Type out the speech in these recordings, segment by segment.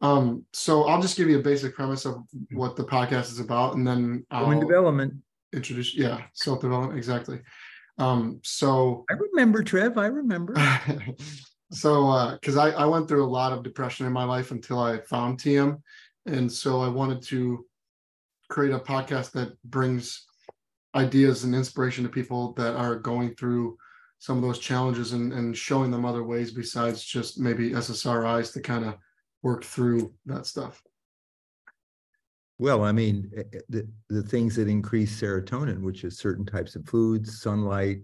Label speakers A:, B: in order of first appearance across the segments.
A: Um, so I'll just give you a basic premise of what the podcast is about, and then I'll
B: Human development.
A: introduce. Yeah, self development exactly. Um, so
B: I remember, Trev. I remember.
A: so uh because I, I went through a lot of depression in my life until i found tm and so i wanted to create a podcast that brings ideas and inspiration to people that are going through some of those challenges and, and showing them other ways besides just maybe ssris to kind of work through that stuff
B: Well, I mean, eh, eh, the, the things that increase serotonin, which is certain types of foods, sunlight,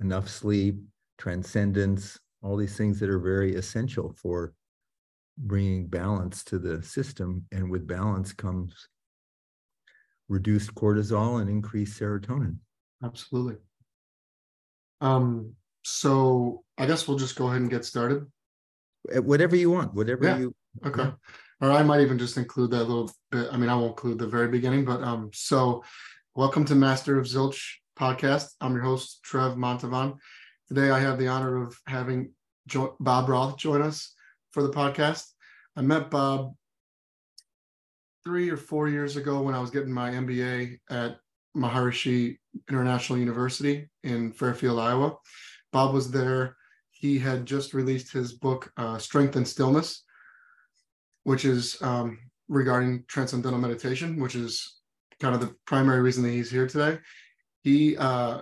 B: enough sleep, transcendence, all these things that are very essential for bringing balance to the system. And with balance comes reduced cortisol and increased serotonin.
A: absolutely um so i guess we'll just go ahead and get started
B: Eh, Whatever you want, whatever
A: Yeah.
B: you.
A: Okay. Or I might even just include that little bit. I mean, I won't include the very beginning, but um, so welcome to Master of Zilch podcast. I'm your host, Trev Montalvan. Today I have the honor of having jo- Bob Roth join us for the podcast. I met Bob three or four years ago when I was getting my MBA at Maharishi International University in Fairfield, Iowa. Bob was there. He had just released his book, uh, Strength and Stillness, which is um, regarding transcendental meditation, which is kind of the primary reason that he's here today. He, uh,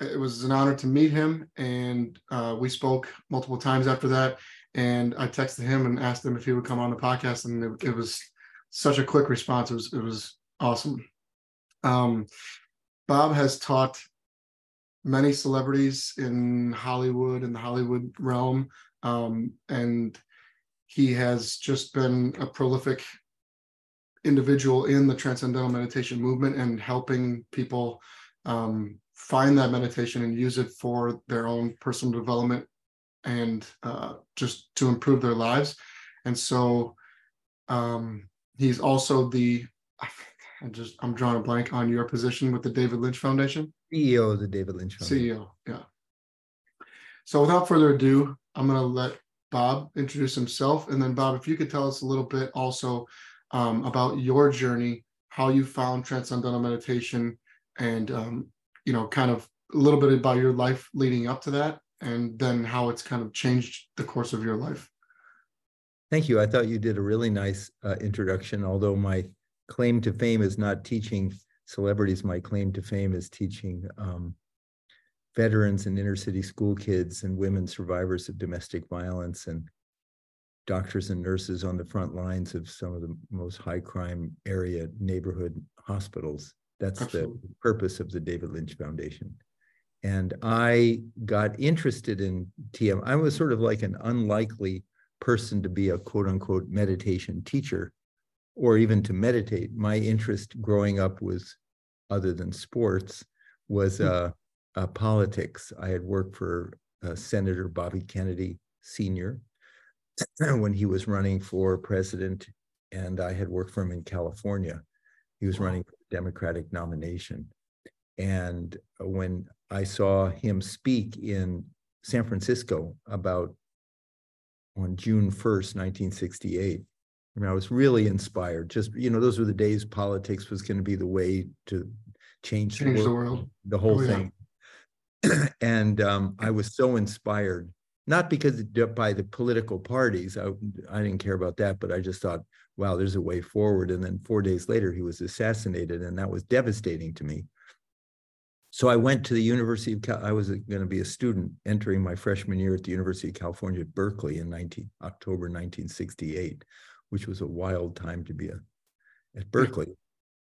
A: it was an honor to meet him, and uh, we spoke multiple times after that. And I texted him and asked him if he would come on the podcast, and it, it was such a quick response. It was it was awesome. Um, Bob has taught many celebrities in Hollywood in the Hollywood realm, um, and he has just been a prolific individual in the transcendental meditation movement and helping people um, find that meditation and use it for their own personal development and uh, just to improve their lives. And so um, he's also the I just I'm drawing a blank on your position with the David Lynch Foundation.
B: CEO of the David Lynch Foundation.
A: CEO, yeah. So without further ado, I'm going to let Bob introduce himself, and then Bob, if you could tell us a little bit also um, about your journey, how you found transcendental meditation, and um, you know, kind of a little bit about your life leading up to that, and then how it's kind of changed the course of your life.
B: Thank you. I thought you did a really nice uh, introduction, although my claim to fame is not teaching celebrities. My claim to fame is teaching um, veterans and inner city school kids and women survivors of domestic violence and doctors and nurses on the front lines of some of the most high crime area neighborhood hospitals. That's
A: Absolutely.
B: the purpose of the David Lynch Foundation. And I got interested in TM. I was sort of like an unlikely person to be a quote unquote meditation teacher or even to meditate. My interest growing up was, other than sports, was uh, uh, politics. I had worked for uh, Senator Bobby Kennedy Sr. when he was running for president, and I had worked for him in California. He was running for the Democratic nomination. And when I saw him speak in San Francisco about on June 1st, 1968, I mean, I was really inspired. Just, you know, those were the days politics was going to be the way to change,
A: Change the
B: the
A: world.
B: world, the whole
A: Oh, yeah.
B: thing. and um, I was so inspired, not because by the political parties. I, I didn't care about that, but I just thought, wow, there's a way forward. And then four days later, he was assassinated, and that was devastating to me. So I went to the University of Cal. I was going to be a student entering my freshman year at the University of California at Berkeley in 19, October 1968, which was a wild time to be a, at Berkeley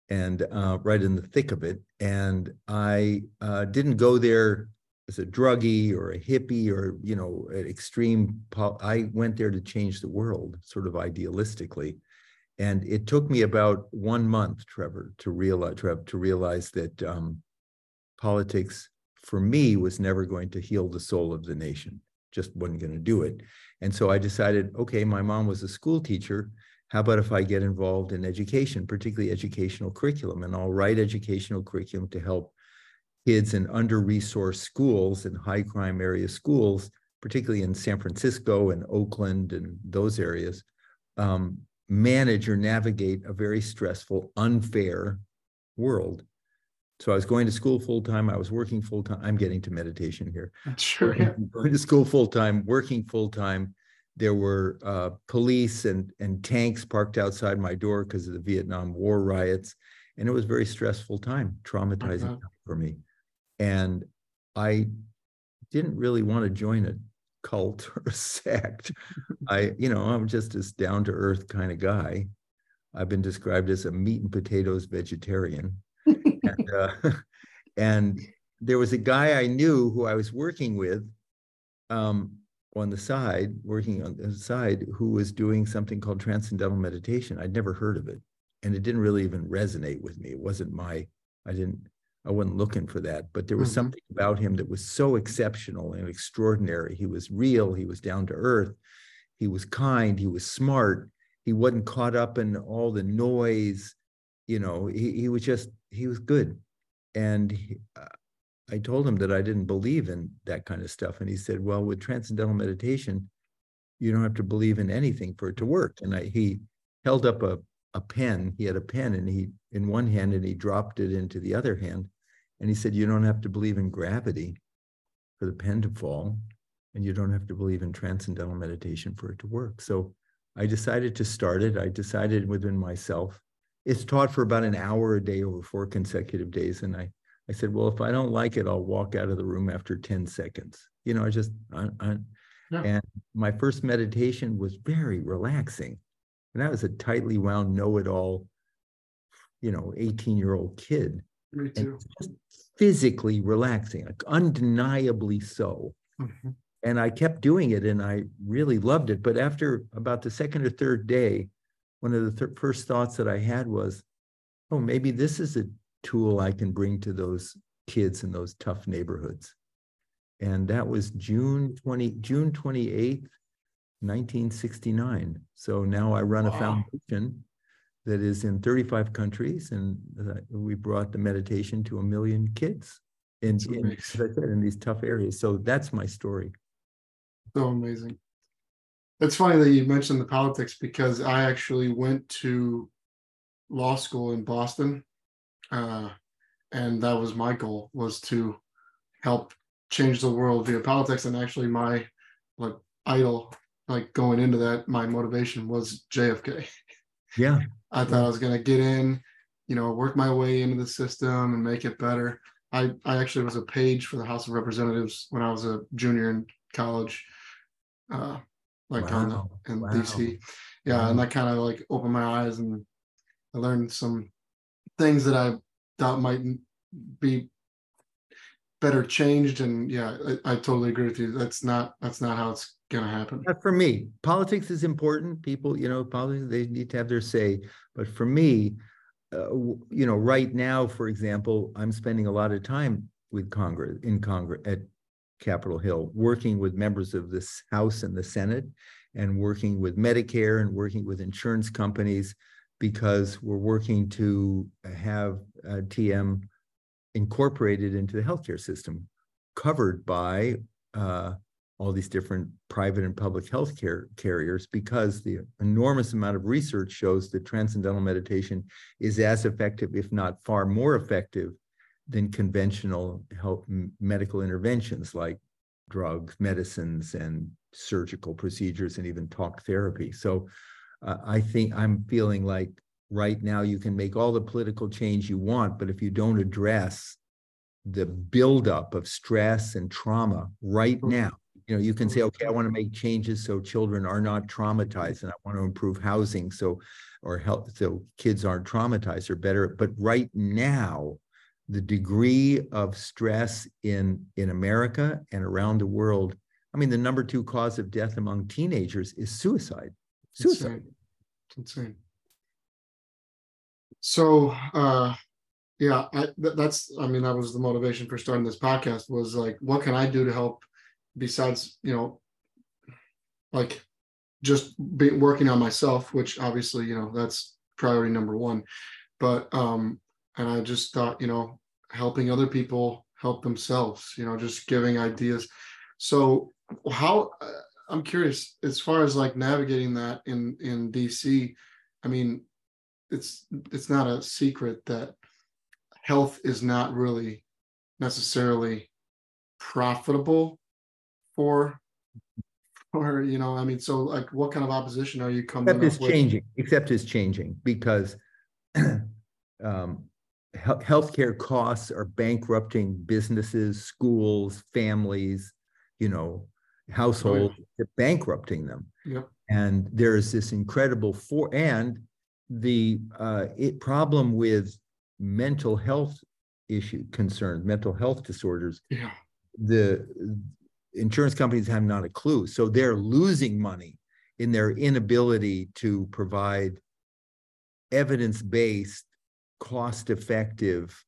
B: and uh, right in the thick of it. And I uh, didn't go there as a druggie or a hippie or you know an extreme. pol- I went there to change the world, sort of idealistically. And it took me about one month, Trevor, to realize Trev, to realize that um, politics for me was never going to heal the soul of the nation. Just wasn't going to do it. And so I decided, okay, my mom was a school teacher. How about if I get involved in education, particularly educational curriculum, and I'll write educational curriculum to help kids in under-resourced schools and high crime area schools, particularly in San Francisco and Oakland and those areas, um, manage or navigate a very stressful, unfair world. So I was going to school full time. I was working full time. I'm getting to meditation here.
A: Sure. Yeah.
B: Going to school full time, working full time. There were uh, police and and tanks parked outside my door because of the Vietnam War riots, and it was a very stressful time, traumatizing
A: Uh-huh.
B: time for me. And I didn't really want to join a cult or a sect. I, you know, I'm just this down to earth kind of guy. I've been described as a meat and potatoes vegetarian. and, uh, and there was a guy I knew who I was working with um, on the side, working on the side, who was doing something called transcendental meditation. I'd never heard of it. And it didn't really even resonate with me. It wasn't my, I didn't, I wasn't looking for that. But there was
A: Mhm.
B: something about him that was so exceptional and extraordinary. He was real, he was down to earth, he was kind, he was smart, he wasn't caught up in all the noise. You know, he, he was just, he was good. And he, uh, I told him that I didn't believe in that kind of stuff. And he said, Well, with transcendental meditation, you don't have to believe in anything for it to work. And I, he held up a, a pen. He had a pen and he, in one hand, and he dropped it into the other hand. And he said, You don't have to believe in gravity for the pen to fall. And you don't have to believe in transcendental meditation for it to work. So I decided to start it. I decided within myself. It's taught for about an hour a day over four consecutive days. And I I said, well, if I don't like it, I'll walk out of the room after 10 seconds. You know, I just, I, I,
A: Yeah.
B: and my first meditation was very relaxing. And I was a tightly wound, know it all, you know, 18 year old kid.
A: Me too.
B: just physically relaxing, like undeniably so.
A: Mhm.
B: And I kept doing it and I really loved it. But after about the second or third day, one of the thir- first thoughts that I had was, oh, maybe this is a tool I can bring to those kids in those tough neighborhoods. And that was June 20, June 28th, 1969. So now I run a foundation that is in 35 countries and uh, we brought the meditation to a million kids in, in, as I said, in these tough areas. So that's my story.
A: So amazing. It's funny that you mentioned the politics because I actually went to law school in Boston. Uh, and that was my goal was to help change the world via politics. And actually my like idol, like going into that, my motivation was JFK.
B: Yeah.
A: I thought I was gonna get in, you know, work my way into the system and make it better. I, I actually was a page for the House of Representatives when I was a junior in college. Uh, like
B: Wow,
A: the, in
B: wow,
A: DC. Yeah, and that kind of like opened my eyes and I learned some things that I thought might be better changed. And yeah, I, I totally agree with you. That's not that's not how it's gonna happen.
B: Not for me. Politics is important. People, you know, politics, they need to have their say. But for me, uh, you know, right now, for example, I'm spending a lot of time with Congress, in Congress, at Capitol Hill, working with members of this House and the Senate, and working with Medicare and working with insurance companies, because we're working to have uh, TM incorporated into the healthcare system, covered by uh, all these different private and public health care carriers because the enormous amount of research shows that transcendental meditation is as effective, if not far more effective, than conventional health medical interventions like drugs, medicines, and surgical procedures, and even talk therapy. So uh, I think I'm feeling like right now you can make all the political change you want, but if you don't address the buildup of stress and trauma right
A: Mhm.
B: now. You know, you can say, okay, I want to make changes so children are not traumatized and I want to improve housing so or help so kids aren't traumatized or better. But right now, the degree of stress in in America and around the world, I mean, the number two cause of death among teenagers is suicide. Suicide.
A: Insane. It's insane. So uh yeah, I th- that's I mean that was the motivation for starting this podcast was like what can I do to help besides, you know, like just be working on myself, which obviously, you know, that's priority number 1. But um and I just thought, you know, helping other people help themselves, you know, just giving ideas. So how uh, I'm curious as far as like navigating that in in DC. I mean, it's it's not a secret that health is not really necessarily profitable for for you know i mean so like what kind of opposition are you coming
B: except it's
A: with?
B: changing except it's changing because um health healthcare costs are bankrupting businesses schools families you know households they're bankrupting them.
A: Yep.
B: And there's this incredible for and the uh it problem with mental health issue concerns mental health disorders
A: yeah.
B: the insurance companies have not a clue so they're losing money in their inability to provide evidence-based cost-effective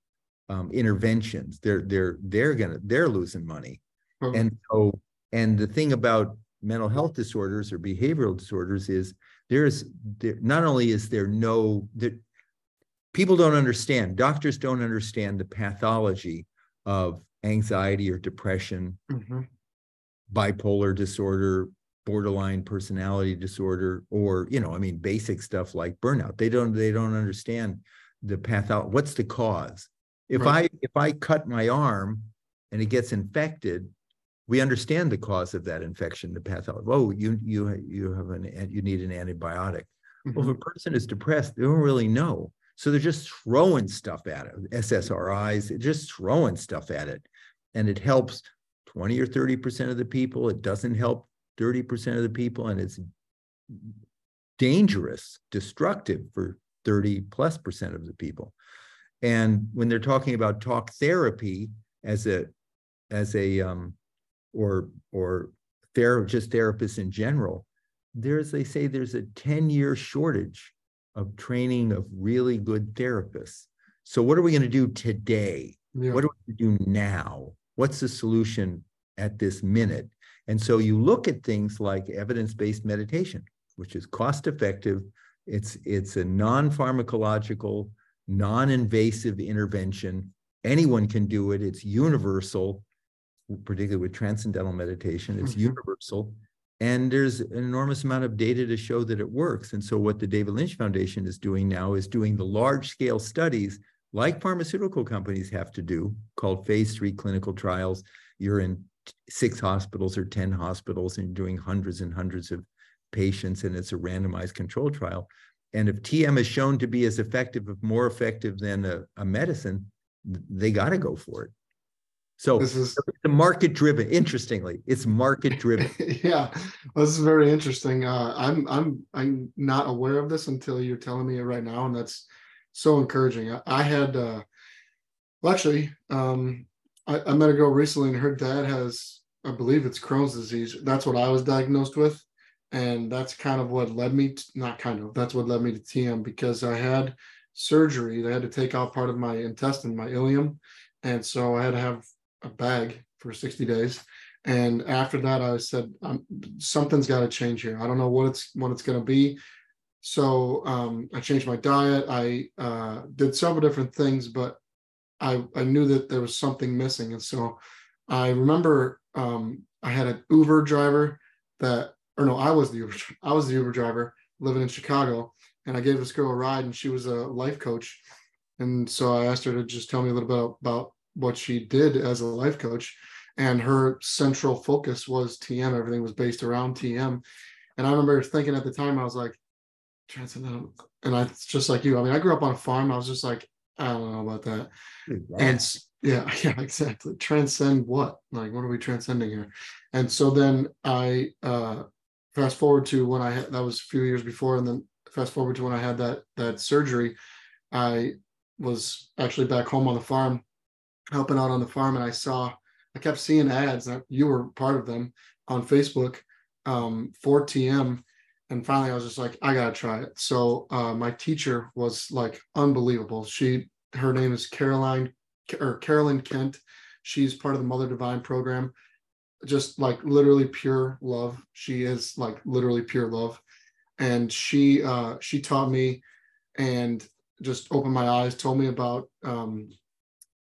B: um, interventions they're they're they're gonna they're losing money
A: Okay.
B: and so and the thing about mental health disorders or behavioral disorders is there's there, not only is there no that people don't understand doctors don't understand the pathology of anxiety or depression
A: Mhm.
B: Bipolar disorder borderline personality disorder or you know i mean basic stuff like burnout. They don't they don't understand the patho what's the cause? If
A: Right.
B: i if i cut my arm and it gets infected we understand the cause of that infection the pathology oh you you you have an you need an antibiotic. Well
A: Mhm.
B: if a person is depressed they don't really know. So they're just throwing stuff at it ssris just throwing stuff at it. And it helps 20 or 30 percent of the people it doesn't help 30 percent of the people and it's dangerous destructive for 30 plus percent of the people. And when they're talking about talk therapy as a as a um or or ther- just therapists in general there's they say there's a 10 year shortage of training of really good therapists. So what are we going to do today?
A: Yeah.
B: What do we gonna do now? What's the solution at this minute? And so you look at things like evidence-based meditation, which is cost-effective. It's it's a non-pharmacological, non-invasive intervention. Anyone can do it. It's universal, particularly with transcendental meditation. It's
A: Mhm.
B: universal. And there's an enormous amount of data to show that it works. And so what the David Lynch Foundation is doing now is doing the large-scale studies like pharmaceutical companies have to do, called phase three clinical trials. You're in six hospitals or 10 hospitals and you're doing hundreds and hundreds of patients, and it's a randomized control trial. And if TM is shown to be as effective, if more effective than a, a medicine, they got to go for it. So
A: this is
B: it's market driven. Interestingly, it's market driven.
A: yeah this is very interesting uh i'm i'm i'm not aware of this until you're telling me it right now and that's so encouraging. I, I had uh well actually um I, I met a girl recently and her dad has i believe it's crohn's disease. That's what i was diagnosed with. And that's kind of what led me to, not kind of that's what led me to tm because i had surgery. They had to take out part of my intestine my ileum. And so i had to have a bag for 60 days. And after that i said something's got to change here. I don't know what it's what it's going to be so um, i changed my diet i uh, did several different things but I, I knew that there was something missing and so i remember um, i had an uber driver that or no i was the uber i was the uber driver living in chicago and i gave this girl a ride and she was a life coach and so i asked her to just tell me a little bit about what she did as a life coach and her central focus was TM. Everything was based around TM. And I remember thinking at the time, I was like, transcendental. And I just like you. I mean, I grew up on a farm. I was just like, I don't know about that. And yeah, yeah, exactly. Transcend what? Like, what are we transcending here? And so then I uh fast forward to when I had that was a few years before, and then fast forward to when I had that that surgery, I was actually back home on the farm, helping out on the farm, and I saw I kept seeing ads that you were part of them on Facebook um, for TM. And finally, I was just like, I gotta try it. So uh, my teacher was like unbelievable. She, her name is Caroline or Carolyn Kent. She's part of the Mother Divine program. Just like literally pure love. She is like literally pure love, and she uh, she taught me and just opened my eyes. Told me about um,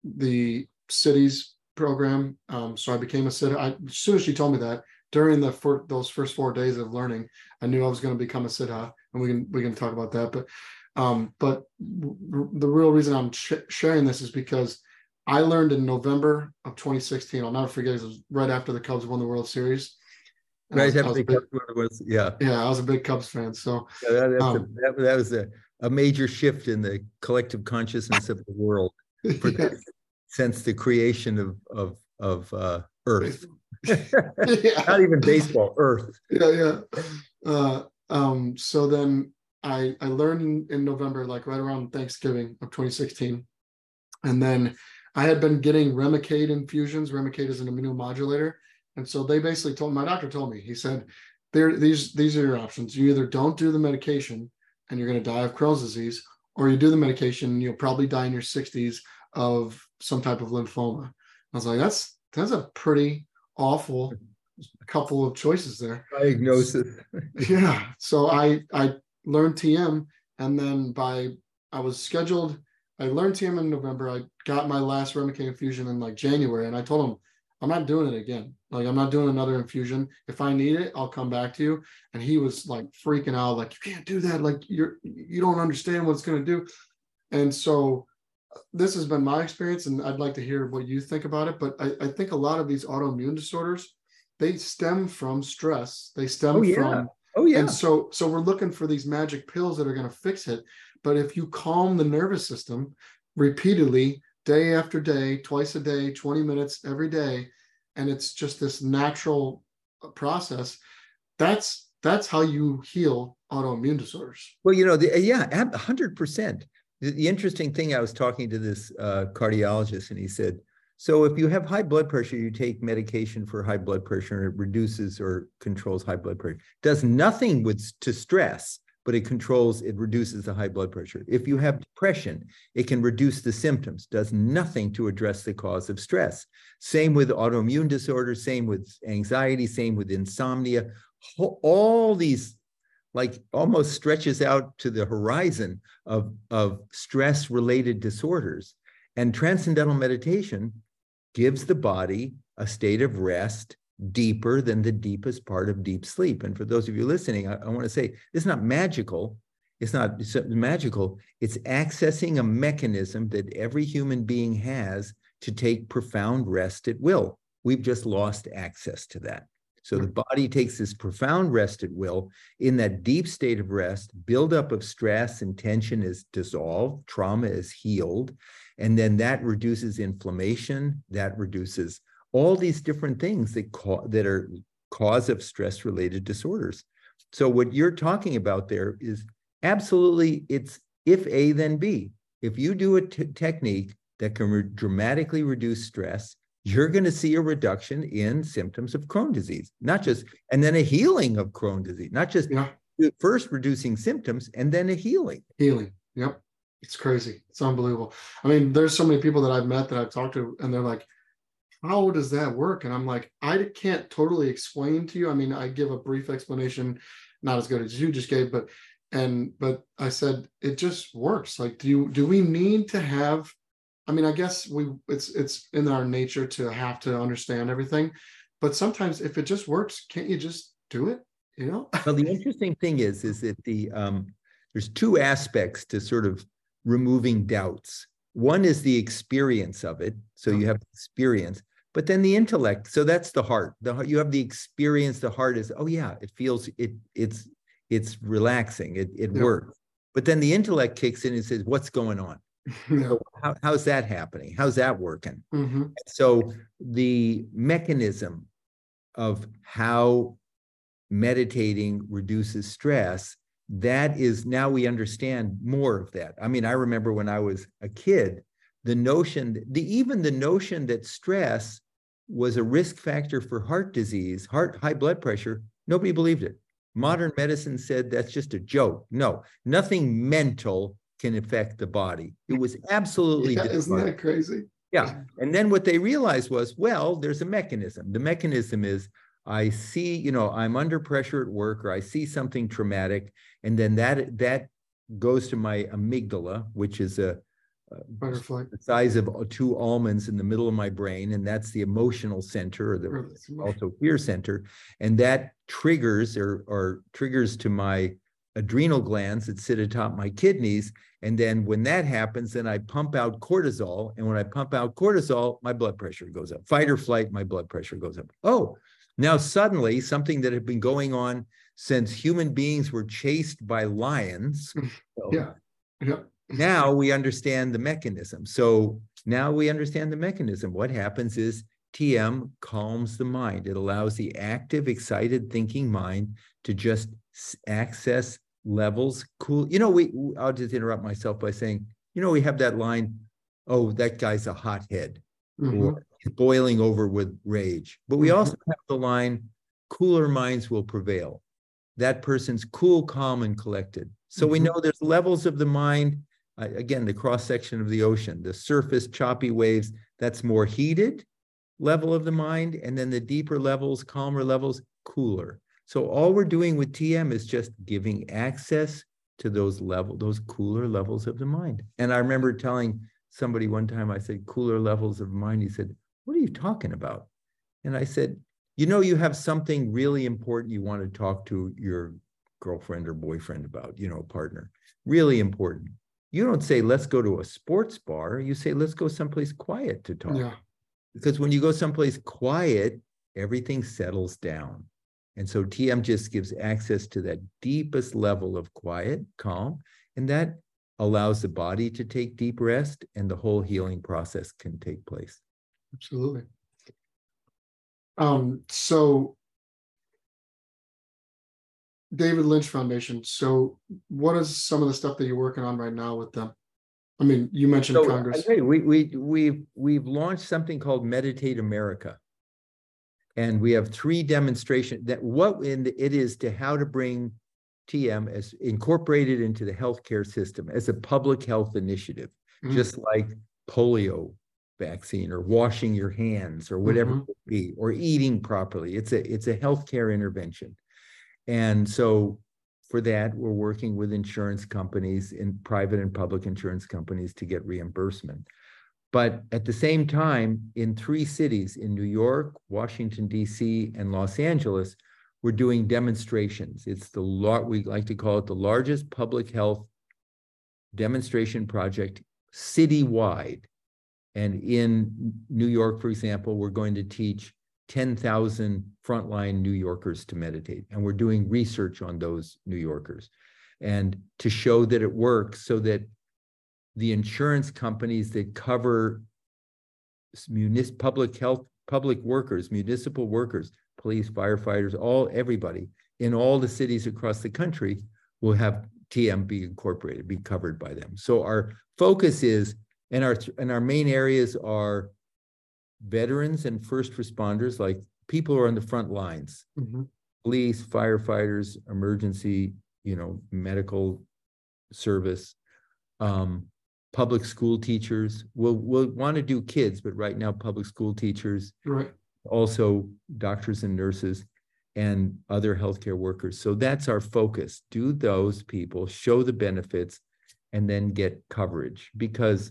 A: the cities program. Um, so I became a siddha as soon as she told me that, during the for those first four days of learning, I knew I was going to become a siddha, and we can we can talk about that. But um, but the real reason I'm sh- sharing this is because I learned in November of 2016. I'll never forget. It was right after the Cubs won the World Series.
B: right after the Cubs won the World Series. Yeah.
A: Yeah, I was a big Cubs fan. So
B: yeah, that, um, a, that, that, was a, a major shift in the collective consciousness of the world since the creation of of of uh, Earth. yeah. Not even baseball, Earth.
A: Yeah, yeah. Uh, um, so then I I learned in, in November, like right around Thanksgiving of 2016, and then I had been getting Remicade infusions. Remicade is an immunomodulator, and so they basically told my doctor told me he said, "There, these these are your options. You either don't do the medication and you're going to die of Crohn's disease, or you do the medication and you'll probably die in your 60s of some type of lymphoma." I was like, "That's that's a pretty awful couple of choices there."
B: Diagnosis.
A: yeah. So I I learned TM, and then by I was scheduled I learned TM in November. I got my last Remicade infusion in like January, and I told him I'm not doing it again. Like I'm not doing another infusion. If I need it, I'll come back to you. And he was like freaking out, like you can't do that. Like you're you don't understand what it's going to do. And so this has been my experience, and I'd like to hear what you think about it. But I, I think a lot of these autoimmune disorders they stem from stress. They stem
B: oh, yeah.
A: from
B: oh yeah.
A: And so so we're looking for these magic pills that are going to fix it. But if you calm the nervous system repeatedly, day after day, twice a day, 20 minutes every day, and it's just this natural uh, process, that's that's how you heal autoimmune disorders.
B: Well, you know, the, yeah, 100%. The, the, interesting thing, I was talking to this uh, cardiologist, and he said, so if you have high blood pressure, you take medication for high blood pressure, and it reduces or controls high blood pressure. Does nothing with to stress but it controls, it reduces the high blood pressure. If you have depression, it can reduce the symptoms, does nothing to address the cause of stress. Same with autoimmune disorders, same with anxiety, same with insomnia. All these like almost stretches out to the horizon of, of stress related disorders. And transcendental meditation gives the body a state of rest deeper than the deepest part of deep sleep. And for those of you listening, I, I want to say it's not magical. It's not magical. It's accessing a mechanism that every human being has to take profound rest at will. We've just lost access to that. So the mm. body takes this profound rest at will. In that deep state of rest, buildup of stress and tension is dissolved, trauma is healed, and then that reduces inflammation, that reduces all these different things that, that are cause of stress related disorders. So what you're talking about there is absolutely it's if A then B. If you do a t- technique that can re- dramatically reduce stress, you're going to see a reduction in symptoms of Crohn disease, not just and then a healing of Crohn disease, not just yeah. first reducing symptoms and then a healing.
A: Healing. Yep. It's crazy. It's unbelievable. I mean, there's so many people that I've met that I've talked to, and they're like, how does that work? And I'm like, I can't totally explain to you. I mean, I give a brief explanation, not as good as you just gave, but and but I said it just works. Like, do you do we need to have? I mean, I guess we it's it's in our nature to have to understand everything, but sometimes if it just works, can't you just do it? You know.
B: well, the interesting thing is, is that the um, there's two aspects to sort of removing doubts. One is the experience of it. So you have experience but then the intellect so that's the heart the you have the experience the heart is oh yeah it feels it it's it's relaxing it, it yeah. works but then the intellect kicks in and says what's going on. So how, how's that happening how's that working mm-hmm. so the mechanism of how meditating reduces stress that is now we understand more of that i mean i remember when i was a kid the notion the even the notion that stress was a risk factor for heart disease, heart high blood pressure, nobody believed it. Modern medicine said that's just a joke. No, nothing mental can affect the body. It was absolutely
A: yeah, isn't that crazy?
B: Yeah. And then what they realized was, well, there's a mechanism. The mechanism is I see, you know, I'm under pressure at work or I see something traumatic, and then that that goes to my amygdala, which is a
A: fight or
B: the size of two almonds in the middle of my brain, and that's the emotional center Or the- also fear center. And that triggers or, or triggers to my adrenal glands that sit atop my kidneys. And then when that happens, then I pump out cortisol. And when I pump out cortisol, my blood pressure goes up. Fight or flight, my blood pressure goes up. Oh, now suddenly something that had been going on since human beings were chased by lions. so
A: Yeah, yeah,
B: now we understand the mechanism. So now we understand the mechanism. What happens is TM calms the mind. It allows the active, excited thinking mind to just access levels cool. You know, we I'll just interrupt myself by saying, you know, we have that line, oh, that guy's a hothead
A: mhm,
B: or he's boiling over with rage. But we
A: Mhm.
B: also have the line, cooler minds will prevail. That person's cool, calm, and collected. So we
A: Mhm.
B: know there's levels of the mind. uh, again, the cross section of the ocean, the surface choppy waves, that's more heated level of the mind. And then the deeper levels, calmer levels, cooler. So all we're doing with TM is just giving access to those level, those cooler levels of the mind. And I remember telling somebody one time, I said, cooler levels of mind. He said, what are you talking about? And I said, you know, you have something really important you want to talk to your girlfriend or boyfriend about, you know, partner, really important. You don't say, let's go to a sports bar. You say, let's go someplace quiet to talk.
A: yeah,
B: Because when you go someplace quiet, everything settles down. And so TM just gives access to that deepest level of quiet, calm, and that allows the body to take deep rest and the whole healing process can take place.
A: absolutely. Um, so David Lynch Foundation, so what is some of the stuff that you're working on right now with them? I mean, you mentioned
B: So
A: Congress.
B: tell we we we've we've launched something called Meditate America. And we have three demonstration that what in it is to how to bring TM as incorporated into the healthcare system as a public health initiative,
A: Mm.
B: just like polio vaccine or washing your hands or whatever
A: Mhm.
B: it be, or eating properly. It's a it's a healthcare intervention. And so for that, we're working with insurance companies and private and public insurance companies to get reimbursement. But at the same time, in three cities, in New York, Washington, DC, and Los Angeles, we're doing demonstrations. It's the lot, we like to call it the largest public health demonstration project citywide. And in New York, for example, we're going to teach 10,000 frontline New Yorkers to meditate. And we're doing research on those New Yorkers and to show that it works so that the insurance companies that cover municipal public health, public workers, municipal workers, police, firefighters, all everybody in all the cities across the country will have TMB incorporated, be covered by them. So our focus is, and our and our main areas are veterans and first responders, like people who are on the front lines,
A: Mhm.
B: police, firefighters, emergency, you know, medical service, um, public school teachers. We'll we'll want to do kids, but right now, public school teachers,
A: Right,
B: also doctors and nurses, and other healthcare workers. So that's our focus. Do those people show the benefits and then get coverage because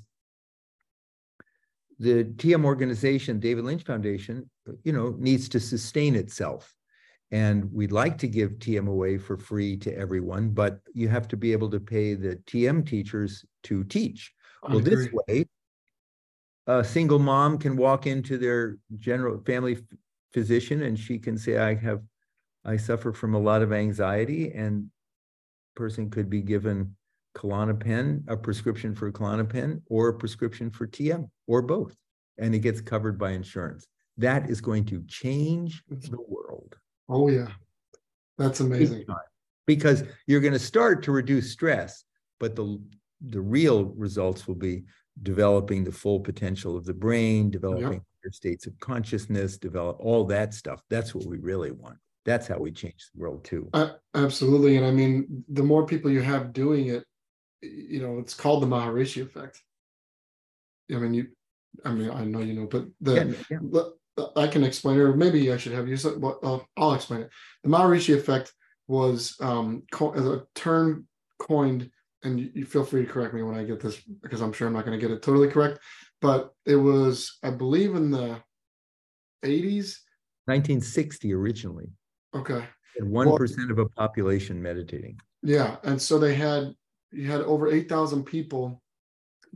B: the TM organization, David Lynch Foundation, you know, needs to sustain itself. And we'd like to give TM away for free to everyone, but you have to be able to pay the TM teachers to teach. Well, this way, a single mom can walk into their general family ph- physician and she can say, I have, I suffer from a lot of anxiety and person could be given Klonopin, a prescription for Klonopin or a prescription for TM or both. And it gets covered by insurance. That is going to change the world.
A: Oh, yeah. That's amazing.
B: Because you're going to start to reduce stress, but the, the real results will be developing the full potential of the brain, developing states of consciousness, develop all that stuff. That's what we really want. That's how we change the world too.
A: Uh, absolutely. And I mean, the more people you have doing it, you know, it's called the Maharishi effect. I mean, you, I mean, I know you know, but the,
B: Yeah, yeah.
A: I can explain it, or maybe I should have you. So, well, I'll, I'll explain it. The Maharishi effect was um, co- a term coined and you, you feel free to correct me when I get this because I'm sure I'm not going to get it totally correct, but it was, I believe, in the 80s.
B: 1960 originally.
A: Okay.
B: And one percent of a population meditating.
A: Yeah, and so they had you had over 8,000 people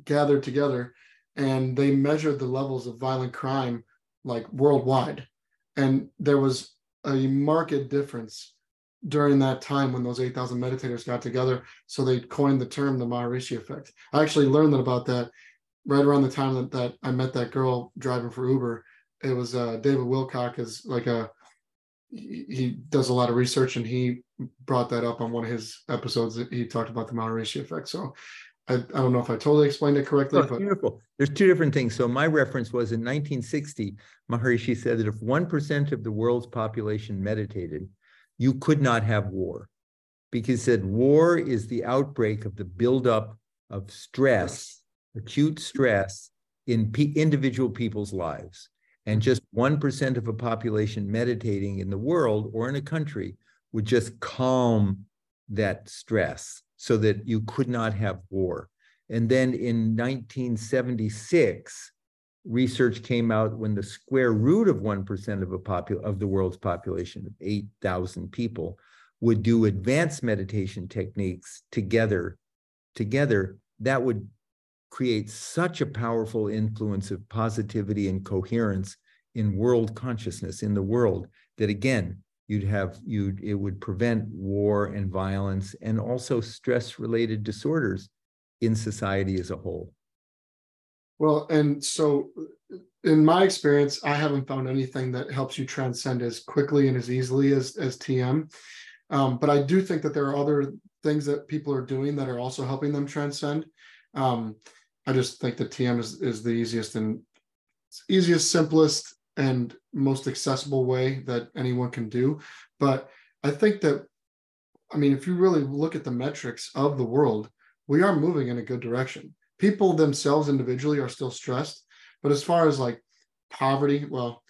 A: gathered together and they measured the levels of violent crime like worldwide. And there was a marked difference during that time when those 8,000 meditators got together. So they coined the term the Maharishi effect. I actually learned that about that right around the time that, that I met that girl driving for Uber. It was uh, David Wilcock is like a he does a lot of research and he brought that up on one of his episodes that he talked about the Maharishi effect. So I, I don't know if I totally explained it correctly,
B: Oh,
A: but
B: beautiful. There's two different things. So my reference was in 1960, Maharishi said that if 1% of the world's population meditated, you could not have war. Because he said war is the outbreak of the buildup of stress, acute stress in individual people's lives. And just 1% of a population meditating in the world or in a country would just calm that stress so that you could not have war. And then in 1976, research came out when the square root of 1% of a popul- of the world's population of 8,000 people would do advanced meditation techniques together together that would create such a powerful influence of positivity and coherence in world consciousness in the world that again you'd have you it would prevent war and violence and also stress related disorders in society as a whole
A: well, and so in my experience, I haven't found anything that helps you transcend as quickly and as easily as as TM. Um, but I do think that there are other things that people are doing that are also helping them transcend. Um, I just think that TM is is the easiest and easiest, simplest, and most accessible way that anyone can do. But I think that, I mean, if you really look at the metrics of the world, we are moving in a good direction. People themselves individually are still stressed, but as far as like poverty, well,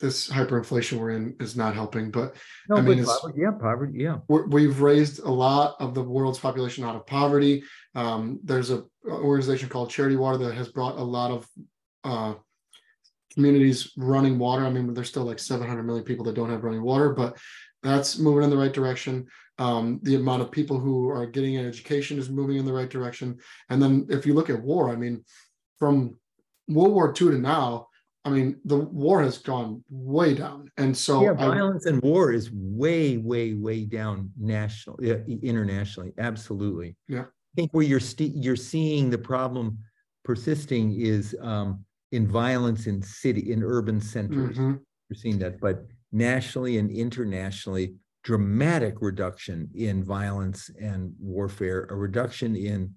A: this hyperinflation we're in is not helping. But
B: no,
A: I mean,
B: but poverty, yeah poverty yeah
A: we're, we've raised a lot of the world's population out of poverty. Um, there's a a organization called Charity Water that has brought a lot of uh, communities running water. I mean, there's still like 700 million people that don't have running water, but that's moving in the right direction. Um, the amount of people who are getting an education is moving in the right direction. And then if you look at war, I mean, from World War II to now, I mean, the war has gone way down. And so
B: yeah
A: I-
B: violence and war is way way way down national internationally absolutely
A: Yeah.
B: i think where you're st- you're seeing the problem persisting is um, in violence in city in urban centers
A: Mhm.
B: We're seeing that, but nationally and internationally, dramatic reduction in violence and warfare, a reduction in,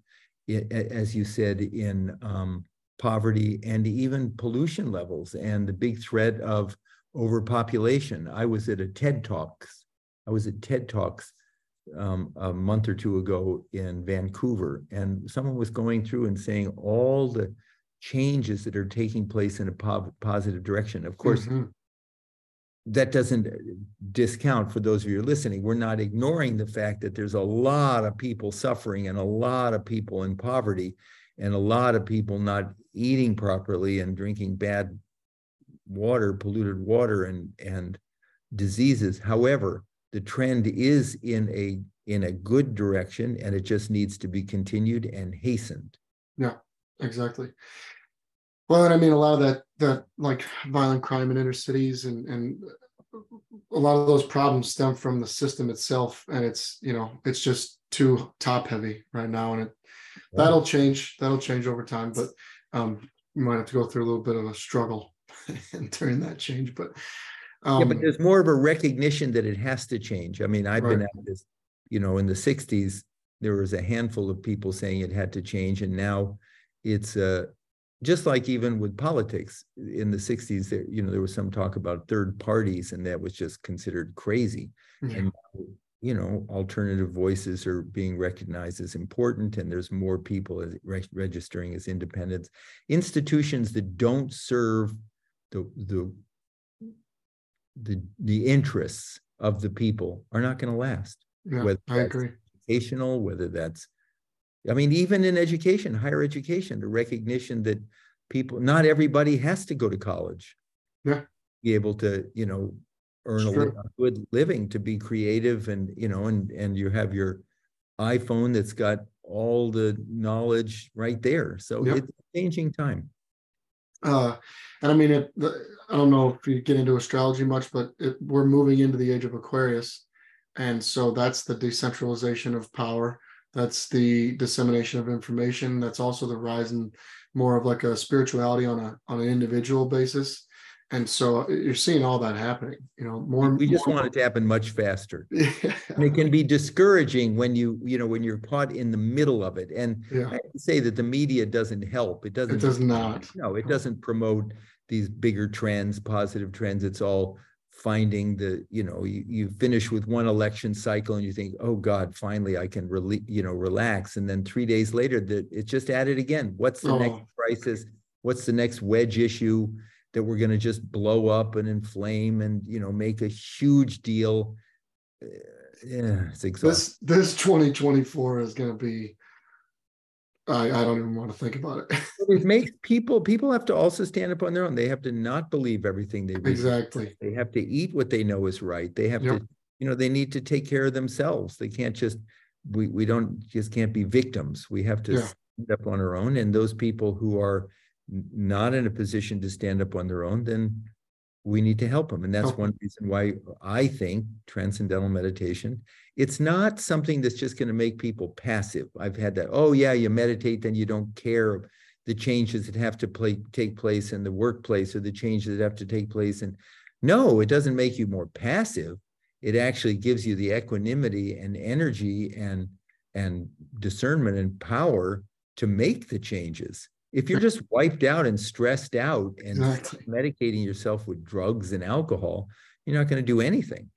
B: as you said, in um, poverty and even pollution levels and the big threat of overpopulation. I was at a TED Talks. I was at TED Talks um, a month or two ago in Vancouver, and someone was going through and saying all the changes that are taking place in a po- positive direction. Of course,
A: Mhm.
B: That doesn't discount for those of you listening. We're not ignoring the fact that there's a lot of people suffering and a lot of people in poverty and a lot of people not eating properly and drinking bad water, polluted water and and diseases. However, the trend is in a in a good direction and it just needs to be continued and hastened.
A: Yeah, exactly well and i mean a lot of that that like violent crime in inner cities and and a lot of those problems stem from the system itself. And it's you know it's just too top heavy right now. And it that'll change that'll change over time. But um you might have to go through a little bit of a struggle during that change. But um
B: Yeah, but there's more of a recognition that it has to change. I mean, I've been at this, you know, in the sixties, there was a handful of people saying it had to change, and now it's uh just like even with politics in the sixties, there, you know, there was some talk about third parties, and that was just considered crazy.
A: Yeah.
B: And you know, alternative voices are being recognized as important, and there's more people as re- registering as independents. Institutions that don't serve the the the the interests of the people are not going to last
A: yeah
B: whether
A: i
B: that's
A: agree
B: educational whether that's I mean, even in education, higher education, the recognition that people, not everybody has to go to college.
A: Yeah.
B: Be able to, you know, earn a,
A: Sure.
B: a good living, to be creative and, you know, and, and you have your iPhone that's got all the knowledge right there. So
A: Yep.
B: it's a changing time.
A: Uh, and I mean, it, the, I don't know if you get into astrology much, but it, we're moving into the age of Aquarius. And so that's the decentralization of power. That's the dissemination of information. That's also the rise in more of like a spirituality on a on an individual basis. And so uh, you're seeing all that happening, you know, more.
B: We just
A: more-
B: want it to happen much faster.
A: Yeah,
B: And it can be discouraging when you, you know, when you're caught in the middle of it. And I
A: yeah,
B: have to say that the media doesn't help. It doesn't.
A: it does not.
B: No, it doesn't promote these bigger trends, positive trends. It's all finding the, you know, you, you finish with one election cycle and you think, oh God, finally I can really, you know, relax. And then three days later, that it's just at it again. What's the next
A: Oh.
B: crisis? What's the next wedge issue that we're going to just blow up and inflame and, you know, make a huge deal? Uh, Yeah, it's exhausting.
A: This this 2024 is going to be. I I don't even want to think about it.
B: It makes people, people have to also stand up on their own. They have to not believe everything they read.
A: exactly.
B: They have to eat what they know is right. They have
A: Yep.
B: to, you know, they need to take care of themselves. They can't just, we, we don't, just can't be victims. We have to
A: Yeah.
B: stand up on our own. And those people who are not in a position to stand up on their own, then we need to help them. And that's one reason why I think transcendental meditation, it's not something that's just going to make people passive. I've had that, oh yeah, you meditate, then you don't care the changes that have to play, take place in the workplace or the changes that have to take place. And no, it doesn't make you more passive. It actually gives you the equanimity and energy and, and discernment and power to make the changes. If you're just wiped out and stressed out and
A: Exactly.
B: medicating yourself with drugs and alcohol, you're not going to do anything.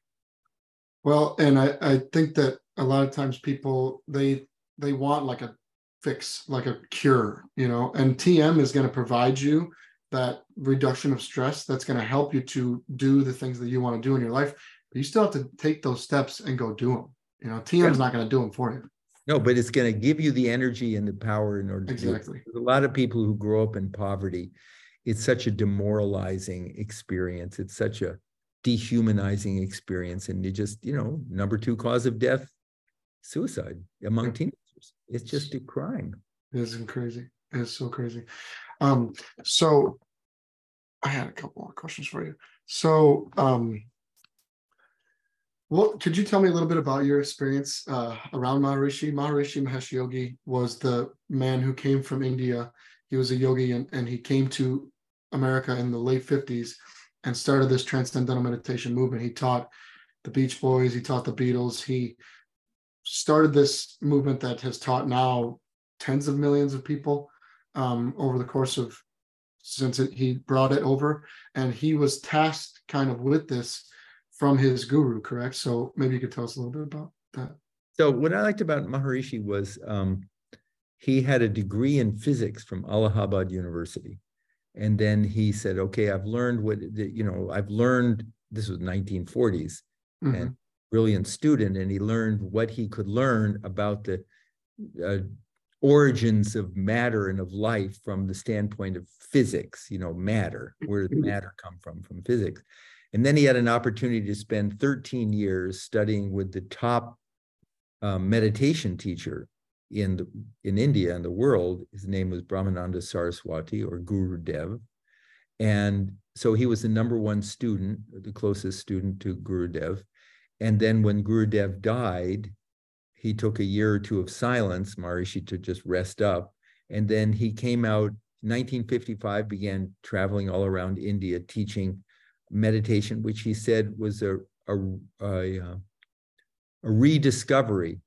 A: Well, and I, I think that a lot of times people they they want like a fix, like a cure, you know, and TM is going to provide you that reduction of stress that's going to help you to do the things that you want to do in your life. But you still have to take those steps and go do them. You know, TM is not going to do them for you.
B: No, but it's going to give you the energy and the power in order to do it.
A: Exactly.
B: There's A lot of people who grow up in poverty, it's such a demoralizing experience. It's such a dehumanizing experience. And you just, you know, number two cause of death, suicide among teenagers. It's just a crime.
A: It isn't crazy. It's so crazy. Um, so I had a couple more questions for you. So, um, what could you tell me a little bit about your experience uh, around Maharishi? Maharishi Mahesh Yogi was the man who came from India. He was a yogi and, and he came to America in the late 50s and started this transcendental meditation movement. He taught the Beach Boys, he taught the Beatles, he started this movement that has taught now tens of millions of people um, over the course of since it, he brought it over and he was tasked kind of with this from his guru correct so maybe you could tell us a little bit about that
B: So what I liked about Maharishi was um, he had a degree in physics from Allahabad University. And then he said, okay, I've learned what, the- you know, I've learned, this was 1940s,
A: Mhm.
B: and brilliant student, and he learned what he could learn about the uh, origins of matter and of life from the standpoint of physics, you know, matter, where did matter come from, from physics. And then he had an opportunity to spend 13 years studying with the top uh, meditation teacher in the, in India and the world. His name was Brahmananda Saraswati or Guru Dev. And so he was the number one student, the closest student to Guru Dev. And then when Guru Dev died, he took a year or two of silence, Maharishi, to just rest up. And then he came out 1955, began traveling all around India teaching meditation, which he said was a, a, a, uh, a rediscovery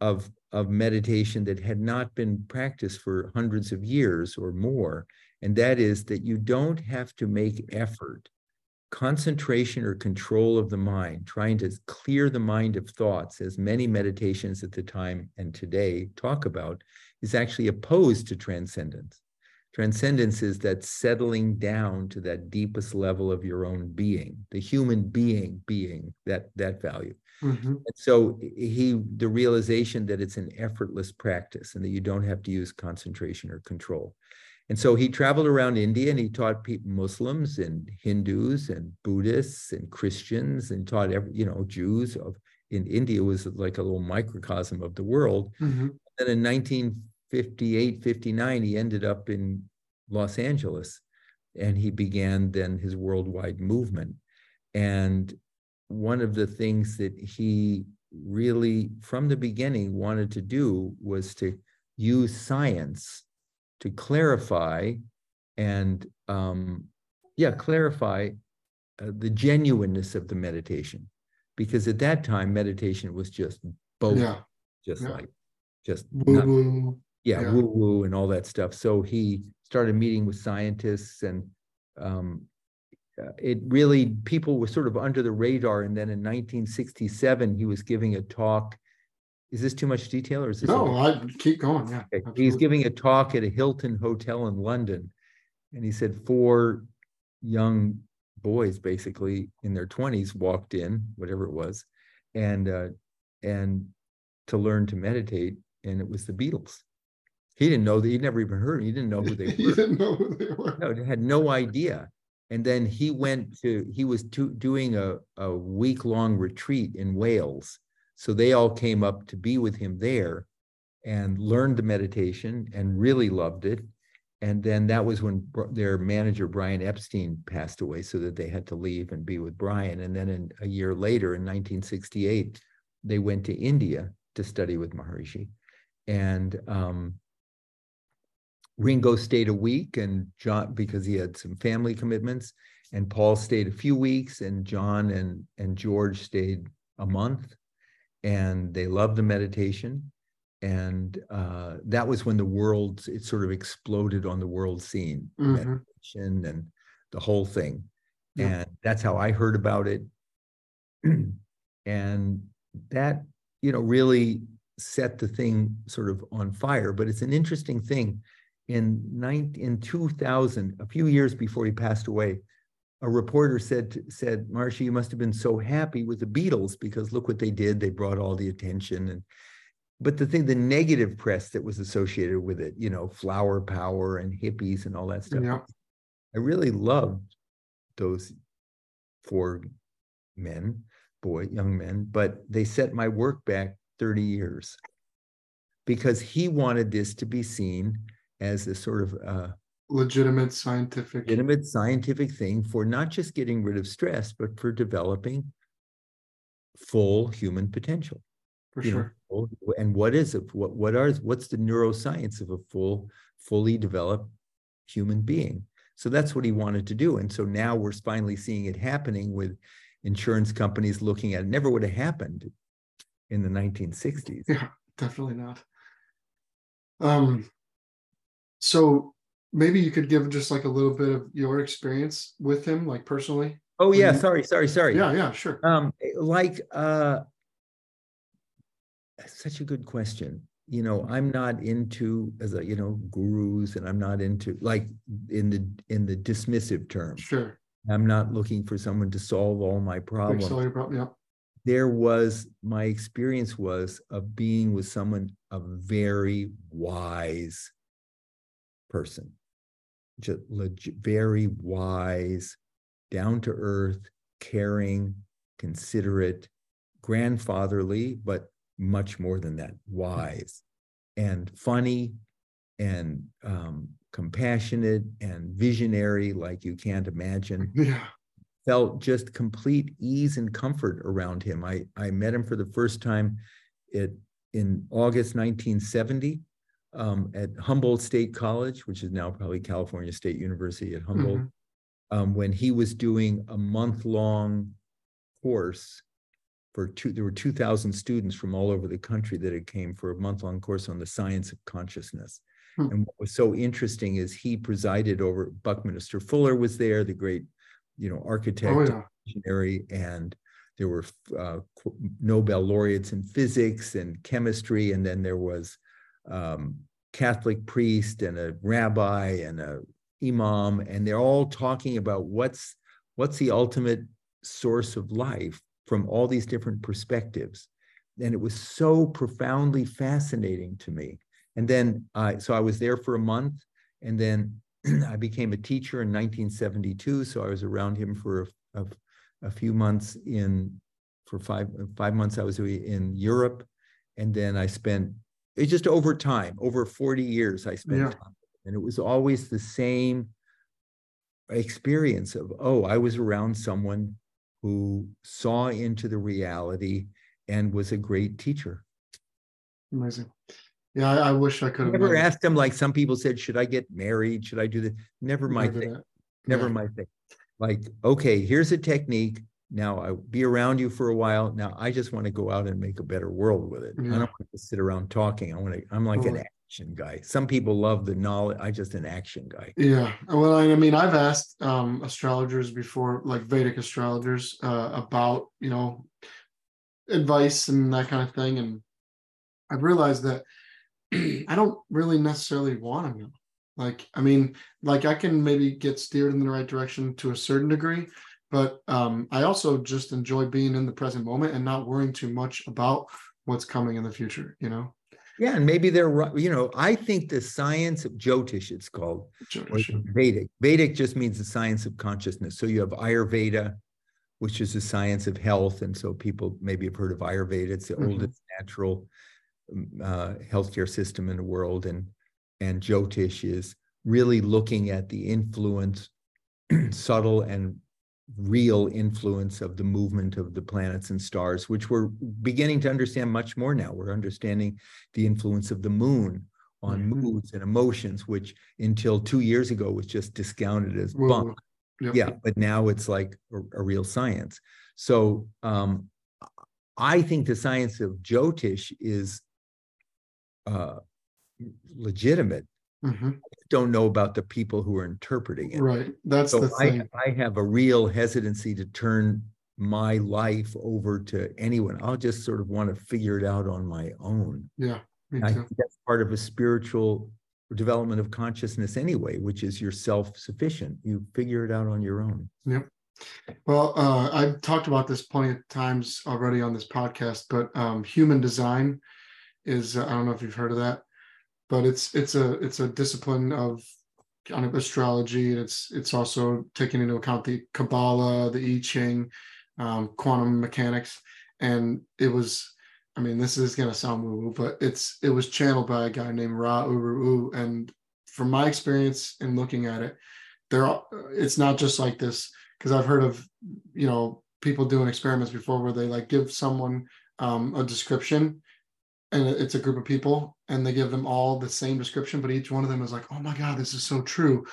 B: of, of meditation that had not been practiced for hundreds of years or more. And that is that you don't have to make effort concentration or control of the mind, trying to clear the mind of thoughts, as many meditations at the time and today talk about, is actually opposed to transcendence. Transcendence is that settling down to that deepest level of your own being, the human being being that that value.
A: Mhm.
B: And so he the realization that it's an effortless practice and that you don't have to use concentration or control. And so he traveled around India and he taught people Muslims and Hindus and Buddhists and Christians and taught every, you know, Jews of in India was like a little microcosm of the world.
A: Mhm.
B: Then in 1958, 59, he ended up in Los Angeles and he began then his worldwide movement. And one of the things that he really, from the beginning, wanted to do was to use science to clarify and, um, yeah, clarify uh, the genuineness of the meditation. Because at that time, meditation was just both,
A: Yeah.
B: just
A: yeah.
B: like, just
A: Woo
B: not-
A: woo.
B: Yeah,
A: Yeah.
B: woo woo and all that stuff. So he started meeting with scientists and um, uh, it really people were sort of under the radar. And then in 1967, he was giving a talk. Is this too much detail or is this?
A: No,
B: okay?
A: I keep going. Yeah.
B: Okay, He's giving a talk at a Hilton Hotel in London. And he said four young boys, basically in their 20s, walked in, whatever it was, and uh, and to learn to meditate. And it was the Beatles. He didn't know that he'd never even heard. He didn't know who they were.
A: didn't know who they were.
B: No, had no idea. And then he went to, he was to, doing a, a week long retreat in Wales. So they all came up to be with him there and learned the meditation and really loved it. And then that was when their manager, Brian Epstein, passed away, so that they had to leave and be with Brian. And then in, a year later, in 1968, they went to India to study with Maharishi. And um, Ringo stayed a week and John, because he had some family commitments, and Paul stayed a few weeks, and John and, and George stayed a month. And they loved the meditation. And uh, that was when the world, it sort of exploded on the world scene,
A: Mhm.
B: meditation and the whole thing.
A: Yeah.
B: And that's how I heard about it. and that, you know, really set the thing sort of on fire. But it's an interesting thing. In nine, in 2000, a few years before he passed away, a reporter said, said, Maharishi, you must have been so happy with the Beatles because look what they did. They brought all the attention and but the thing, the negative press that was associated with it, you know, flower power and hippies and all that stuff.
A: Yeah.
B: I really loved those four men, boy, young men, but they set my work back 30 years because he wanted this to be seen as a sort of uh,
A: Legitimate scientific.
B: legitimate scientific thing for not just getting rid of stress, but for developing full human potential.
A: For
B: you
A: sure.
B: full- and what is it? What what are what's the neuroscience of a full, fully developed human being? So that's what he wanted to do. And so now we're finally seeing it happening with insurance companies looking at it. Never would have happened in the 1960s.
A: Yeah, definitely not. Um, so maybe you could give just like a little bit of your experience with him, like personally.
B: Oh yeah,
A: Mhm.
B: sorry, sorry, sorry.
A: Yeah, yeah, sure.
B: Um, like uh such a good question. You know, I'm not into as a, you know, gurus and I'm not into like in the in the dismissive terms.
A: Sure.
B: I'm not looking for someone to solve all my problems.
A: so you brought- yeah.
B: There was my experience was of being with someone, a very wise person. Just very wise, down to earth, caring, considerate, grandfatherly, but much more than that, wise and funny and um, compassionate and visionary like you can't imagine
A: Yeah.
B: felt just complete ease and comfort around him. I, I met him for the first time at, in August 1970 um, at Humboldt State College, which is now probably California State University at Humboldt,
A: Mhm.
B: um, when he was doing a month-long course for two, there were 2,000 students from all over the country that had came for a month-long course on the science of consciousness.
A: Hmm.
B: And what was so interesting is he presided over, Buckminster Fuller was there, the great, you know, architect,
A: Oh, yeah.
B: visionary, and there were uh, Nobel laureates in physics and chemistry, and then there was um, Catholic priest and a rabbi and a imam, and they're all talking about what's what's the ultimate source of life from all these different perspectives. And it was so profoundly fascinating to me. And then, uh, so I was there for a month, and then I became a teacher in 1972. So I was around him for a, a, a few months in, for five five months I was in Europe, and then I spent it just over time, over 40 years I spent
A: Yeah.
B: time, and it was always the same experience of oh I was around someone who saw into the reality and was a great teacher.
A: Amazing. Yeah, I, I wish I could have
B: Never asked him like some people said, should I get married? Should I do this? Never my
A: never
B: thing. Never
A: Yeah.
B: my thing. Like, okay, here's a technique. Now I'll be around you for a while. Now I just want to go out and make a better world with it. I don't want to sit around talking. I want to, I'm like an action guy. Some people love the knowledge. I just an action guy.
A: Yeah, well, I I mean, I've asked um, astrologers before, like Vedic astrologers, uh, about you know advice and that kind of thing, and I've realized that I don't really necessarily want to know. Like, I mean, like I can maybe get steered in the right direction to a certain degree, but um, I also just enjoy being in the present moment and not worrying too much about what's coming in the future. You know,
B: Yeah. And maybe they're right. You know, I think the science of Jyotish, it's called, or Vedic. Vedic just means the science of consciousness. So you have Ayurveda, which is the science of health. And so people maybe have heard of Ayurveda. It's the
A: Mhm.
B: oldest natural um, uh, healthcare system in the world. And, and Jyotish is really looking at the influence, subtle and real influence of the movement of the planets and stars, which we're beginning to understand much more now. We're understanding the influence of the moon on
A: Mhm.
B: moods and emotions, which until two years ago was just discounted as bunk.
A: Yep.
B: Yeah, but now it's like a, a real science. So um, I think the science of Jyotish is uh, legitimate.
A: Mhm.
B: Don't know about the people who are interpreting it.
A: right. That's
B: So
A: the thing.
B: I, I have a real hesitancy to turn my life over to anyone. I'll just sort of want to figure it out on my own.
A: yeah, me
B: I think that's part of a spiritual development of consciousness anyway, which is you're self-sufficient. You figure it out on your own. Yep.
A: Well, uh, I've talked about this plenty of times already on this podcast, but um, human design is uh, I don't know if you've heard of that, but it's it's a it's a discipline of kind of astrology, and it's it's also taking into account the Kabbalah, the I Ching, um, quantum mechanics, and it was. I mean, this is going to sound woo woo, but it's it was channeled by a guy named Ra Uru, and from my experience in looking at it, there are, it's not just like this because I've heard of you know people doing experiments before where they like give someone um, a description and it's a group of people and they give them all the same description but each one of them is like oh my god this is so true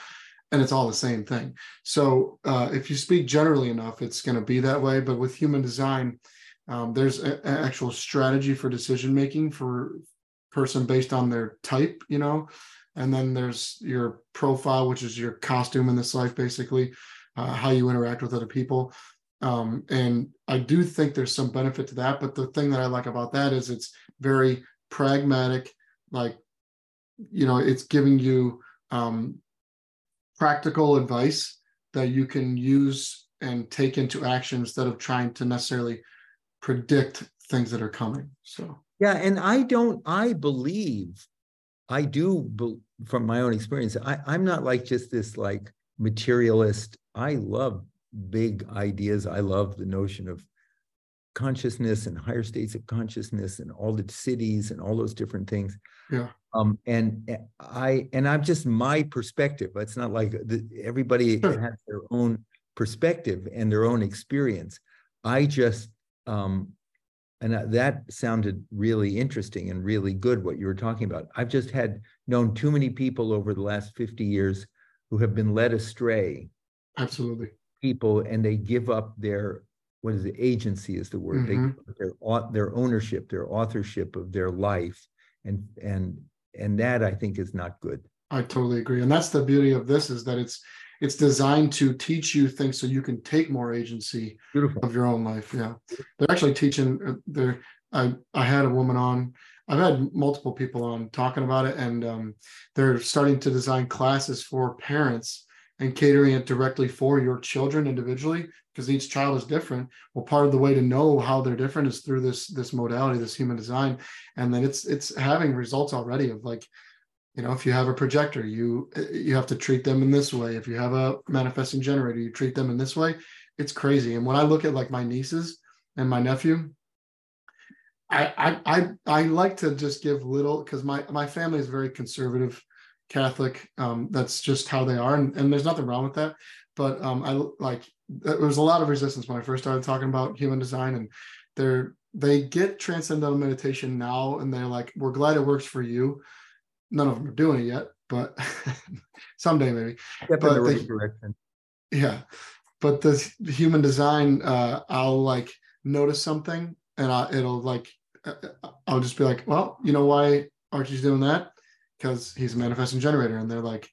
A: and it's all the same thing so uh, if you speak generally enough it's going to be that way but with human design um, there's an actual strategy for decision making for person based on their type you know and then there's your profile which is your costume in this life basically uh, how you interact with other people. Um, and I do think there's some benefit to that. But the thing that I like about that is it's very pragmatic, like, you know, it's giving you um, practical advice that you can use and take into action instead of trying to necessarily predict things that are coming. So,
B: Yeah, and I don't, I believe, I do, from my own experience, I, I'm not like just this like materialist. I love big ideas. I love the notion of consciousness and higher states of consciousness and all the siddhis and all those different things.
A: Yeah.
B: Um, and eh, I, and I'm just my perspective. It's not like the, everybody
A: Sure.
B: has their own perspective and their own experience. I just, um, and that sounded really interesting and really good what you were talking about. I've just had known too many people over the last 50 years who have been led astray,
A: absolutely.
B: people, and they give up their what is it? Agency is the word. They
A: Mhm.
B: give up their their ownership, their authorship of their life, and and and that I think is not good.
A: I totally agree. And that's the beauty of this is that it's it's designed to teach you things so you can take more agency
B: Beautiful.
A: of your own life. Yeah, they're actually teaching. uh, They're I I had a woman on I've had multiple people on talking about it, and um, they're starting to design classes for parents and catering it directly for your children individually because each child is different. Well part of the way to know how they're different is through this this modality this human design. And then it's it's having results already of like you know if you have a projector you you have to treat them in this way. If you have a manifesting generator you treat them in this way. It's crazy. And when i look at like my nieces and my nephew i i i, I like to just give little because my my family is very conservative catholic um that's just how they are and, and there's nothing wrong with that but um i like there was a lot of resistance when i first started talking about human design and they're they get transcendental meditation now and they're like we're glad it works for you none of them are doing it yet, but someday maybe.
B: Step but in the right the, direction.
A: Yeah, but the human design, uh, I'll like notice something, and I, it'll like uh, uh, I'll just be like, well, you know why Archie's doing that? Because he's a manifesting generator, and they're like,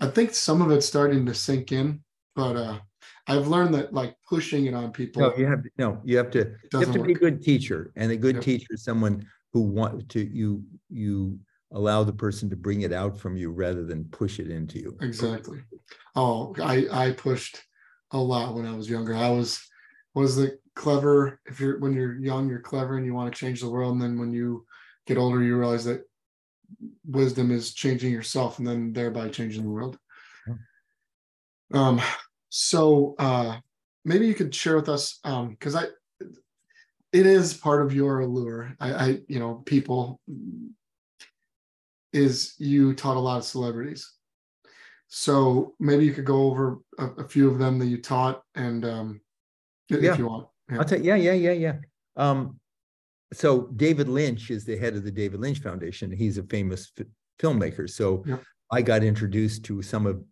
A: I think some of it's starting to sink in, but uh, I've learned that like pushing it on people.
B: No, you have no, you have to you have to work. be a good teacher, and a good yep. teacher is someone who want to you you allow the person to bring it out from you rather than push it into you.
A: Exactly. Oh, I I pushed a lot when I was younger. I was was the clever. If you're when you're young, you're clever and you want to change the world, and then when you get older, you realize that wisdom is changing yourself, and then thereby changing the world. Um. So uh, maybe you could share with us um because I it is part of your allure. I, I you know people is you taught a lot of celebrities. So maybe you could go over a, a few of them that you taught, and um, if you want.
B: Yeah. I'll tell. Yeah, yeah, yeah, yeah. Um, so David Lynch is the head of the David Lynch Foundation. He's a famous f- filmmaker. So yeah. I got introduced to some of,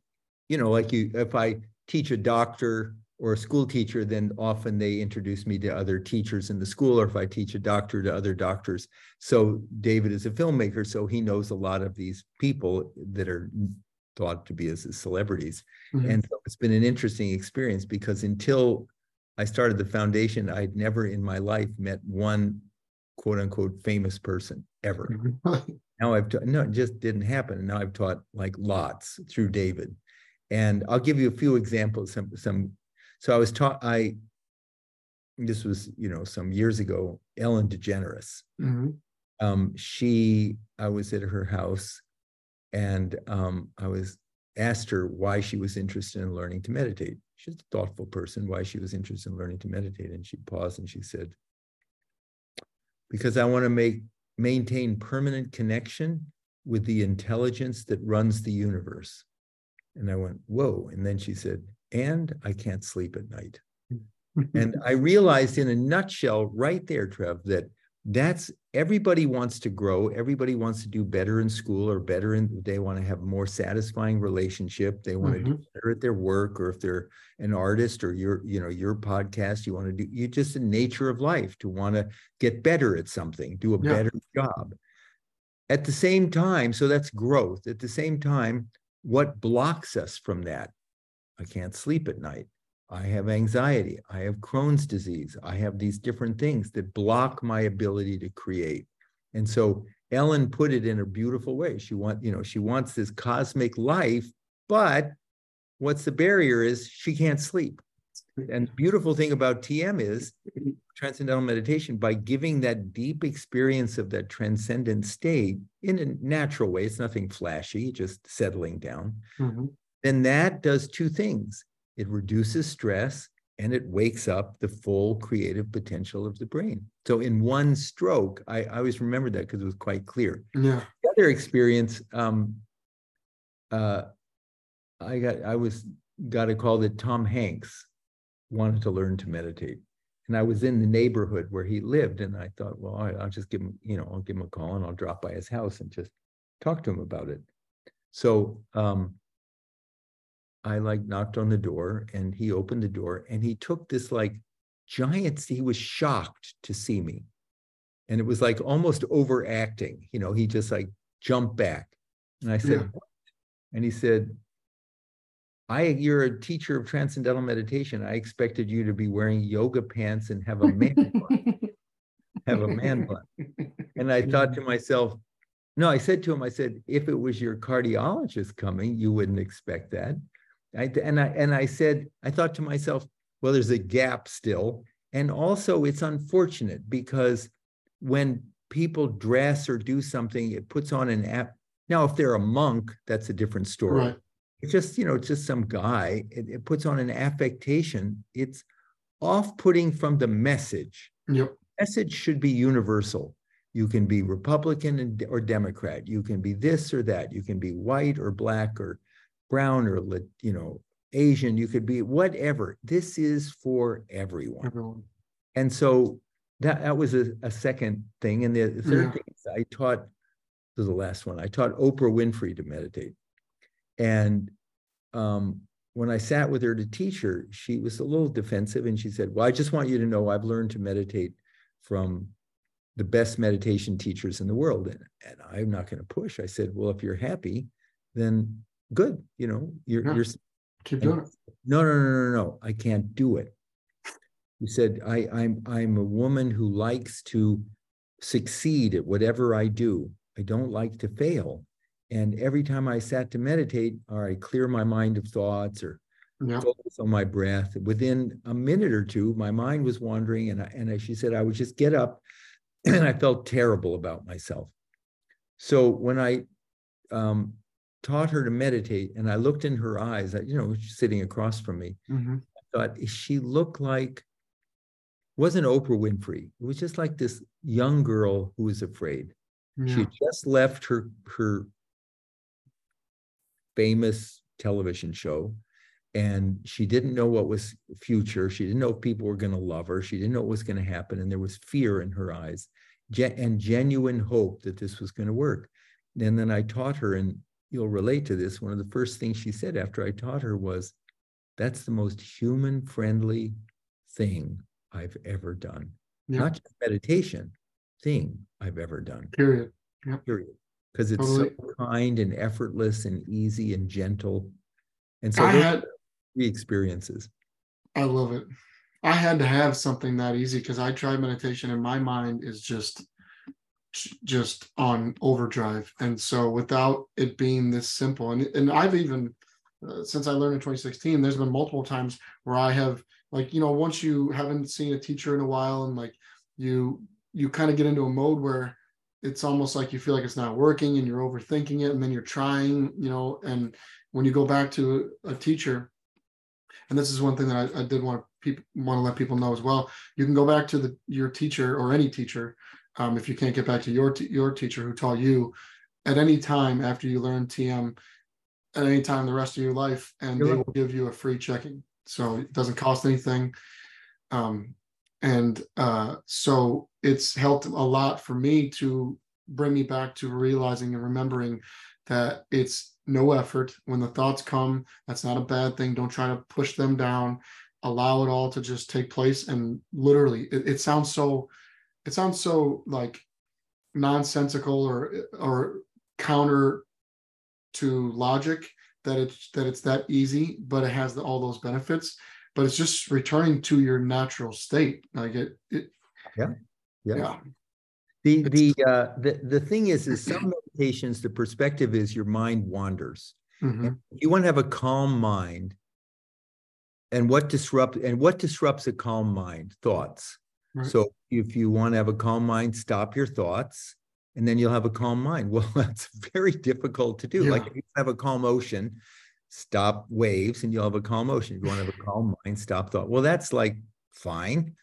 B: you know, like you. If I teach a doctor or a school teacher, then often they introduce me to other teachers in the school, or if I teach a doctor to other doctors. So David is a filmmaker, so he knows a lot of these people that are thought to be as celebrities. Mm-hmm. And so it's been an interesting experience because until I started the foundation, I'd never in my life met one quote unquote famous person ever. Mm-hmm. now I've no, it just didn't happen. And now I've taught like lots through David. And I'll give you a few examples, some some so I was taught, I, this was, you know, some years ago, Ellen DeGeneres. Mm-hmm. Um, she, I was at her house and um, I was asked her why she was interested in learning to meditate. She's a thoughtful person, why she was interested in learning to meditate. And she paused and she said, because I want to make maintain permanent connection with the intelligence that runs the universe. And I went, whoa. And then she said, and I can't sleep at night. and I realized in a nutshell right there, Trev, that that's everybody wants to grow. Everybody wants to do better in school or better in, they want to have more satisfying relationship. They want mm-hmm. to do better at their work, or if they're an artist or your, you know, your podcast, you want to do, you just the nature of life to want to get better at something, do a yeah. better job. At the same time, so that's growth. At the same time, what blocks us from that I can't sleep at night. I have anxiety. I have Crohn's disease. I have these different things that block my ability to create. And so Ellen put it in a beautiful way. She want, you know, she wants this cosmic life, but what's the barrier is she can't sleep. And the beautiful thing about TM is transcendental meditation by giving that deep experience of that transcendent state in a natural way. It's nothing flashy, just settling down. Mm-hmm then that does two things it reduces stress and it wakes up the full creative potential of the brain. So in one stroke, I, I always remember that because it was quite clear.
A: Yeah.
B: The other experience, um, uh, I got I was got a call that Tom Hanks wanted to learn to meditate, and I was in the neighborhood where he lived, and I thought, well, I, will just give him, you know, I'll give him a call and I'll drop by his house and just talk to him about it. So um, I like knocked on the door and he opened the door and he took this like giant, he was shocked to see me. And it was like almost overacting. You know, he just like jumped back. And I said, yeah. and he said, I, you're a teacher of transcendental meditation. I expected you to be wearing yoga pants and have a man bun. have a man bun. And I thought to myself, no, I said to him, I said, if it was your cardiologist coming, you wouldn't expect that. I, and I and I said, I thought to myself, well, there's a gap still. And also it's unfortunate because when people dress or do something, it puts on an app. Now, if they're a monk, that's a different story.
A: Right.
B: It's just, you know, it's just some guy. It, it puts on an affectation. It's off-putting from the message.
A: Yep.
B: Message should be universal. You can be Republican and, or Democrat. You can be this or that. You can be white or black or brown or you know Asian. You could be whatever. This is for everyone.
A: Everyone.
B: And so that that was a, a second thing. And the third
A: Yeah.
B: thing is I taught this is the last one. I taught Oprah Winfrey to meditate. And um, when I sat with her to teach her, she was a little defensive and she said, Well, I just want you to know I've learned to meditate from the best meditation teachers in the world. And, and I'm not going to push. I said, Well, if you're happy, then good. You know, you're,
A: Yeah.
B: you're
A: Keep doing it.
B: no, no, no, no, no, I can't do it. He said, I, I'm, I'm a woman who likes to succeed at whatever I do. I don't like to fail. And every time I sat to meditate, or I clear my mind of thoughts or
A: Yeah.
B: focus on my breath, within a minute or two, my mind was wandering. And I, and I, she said, I would just get up and I felt terrible about myself. So when I um, taught her to meditate and I looked in her eyes, you know, she's sitting across from me,
A: Mhm.
B: I thought she looked like, wasn't Oprah Winfrey. It was just like this young girl who was afraid. She
A: Yeah.
B: had just left her, her famous television show and she didn't know what was future. She didn't know if people were going to love her. She didn't know what was going to happen. And there was fear in her eyes and genuine hope that this was going to work. And then I taught her, and you'll relate to this. One of the first things she said after I taught her was, That's the most human friendly thing I've ever done.
A: Yeah.
B: Not just meditation, thing I've ever done
A: Period.
B: period. Because it's
A: Totally.
B: so kind and effortless and easy and gentle. And so
A: I had
B: three experiences.
A: I love it. I had to have something that easy because I tried meditation and my mind is just just on overdrive. And so without it being this simple, and and I've even uh, since I learned in 2016, there's been multiple times where I have like you know once you haven't seen a teacher in a while and like you you kind of get into a mode where it's almost like you feel like it's not working and you're overthinking it and then you're trying you know and when you go back to a teacher and this is one thing that I, I did want to people want to let people know as well. You can go back to the your teacher or any teacher, um, if you can't get back to your t- your teacher who taught you, at any time after you learn TM, at any time the rest of your life, and
B: You're
A: they will give you a free checking. So it doesn't cost anything, um, and uh, so it's helped a lot for me to bring me back to realizing and remembering that it's no effort. When the thoughts come that's not a bad thing. Don't try to push them down. Allow it all to just take place. And literally it, it sounds so it sounds so like nonsensical or or counter to logic that it's that it's that easy but it has the, all those benefits but it's just returning to your natural state like it, it
B: Yeah. Yeah.
A: yeah
B: The
A: It's-
B: the uh the, the thing is is some meditations, the perspective is your mind wanders.
A: Mhm.
B: You want to have a calm mind. And what disrupt and what disrupts a calm mind? Thoughts.
A: Right.
B: So if you want to have a calm mind, stop your thoughts and then you'll have a calm mind. Well, that's very difficult to do. Like if you have a calm ocean, stop waves and you'll have a calm ocean. If you want to have a calm mind, stop thought. Well, that's like fine.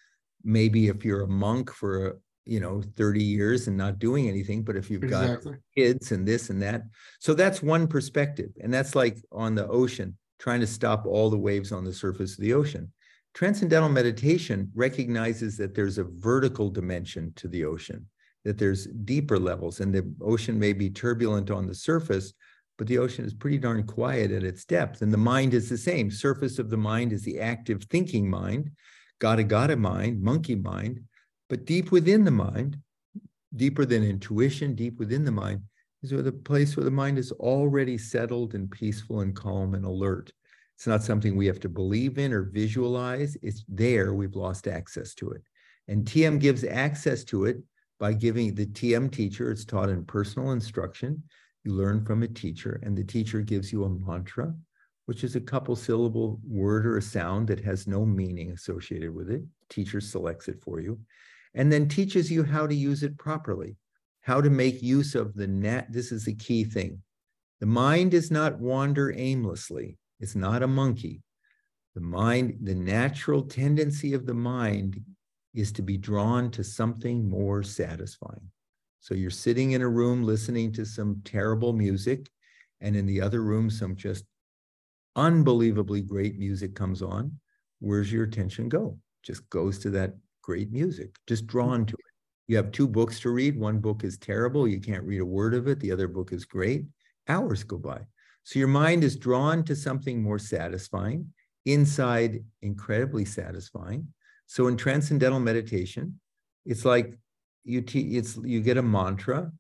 B: Maybe if you're a monk for, you know, 30 years and not doing anything, but if you've got kids and this and that. So that's one perspective. And that's like on the ocean, trying to stop all the waves on the surface of the ocean. Transcendental meditation recognizes that there's a vertical dimension to the ocean, that there's deeper levels, and the ocean may be turbulent on the surface, but the ocean is pretty darn quiet at its depth. And the mind is the same. Surface of the mind is the active thinking mind, gata gata mind, monkey mind. But deep within the mind, deeper than intuition, deep within the mind, is where the place where the mind is already settled and peaceful and calm and alert. It's not something we have to believe in or visualize. It's there. We've lost access to it. And TM gives access to it by giving the TM teacher, it's taught in personal instruction. You learn from a teacher, and the teacher gives you a mantra, which is a couple syllable word or a sound that has no meaning associated with it. Teacher selects it for you and then teaches you how to use it properly, how to make use of the net. This is the key thing. The mind does not wander aimlessly. It's not a monkey. The mind, the natural tendency of the mind is to be drawn to something more satisfying. So you're sitting in a room listening to some terrible music, and in the other room, some just unbelievably great music comes on. Where's your attention go? Just goes to that great music, just drawn to it. You have two books to read. One book is terrible. You can't read a word of it. The other book is great. Hours go by. So your mind is drawn to something more satisfying, inside incredibly satisfying. So in transcendental meditation, it's like you te- it's you get a mantra,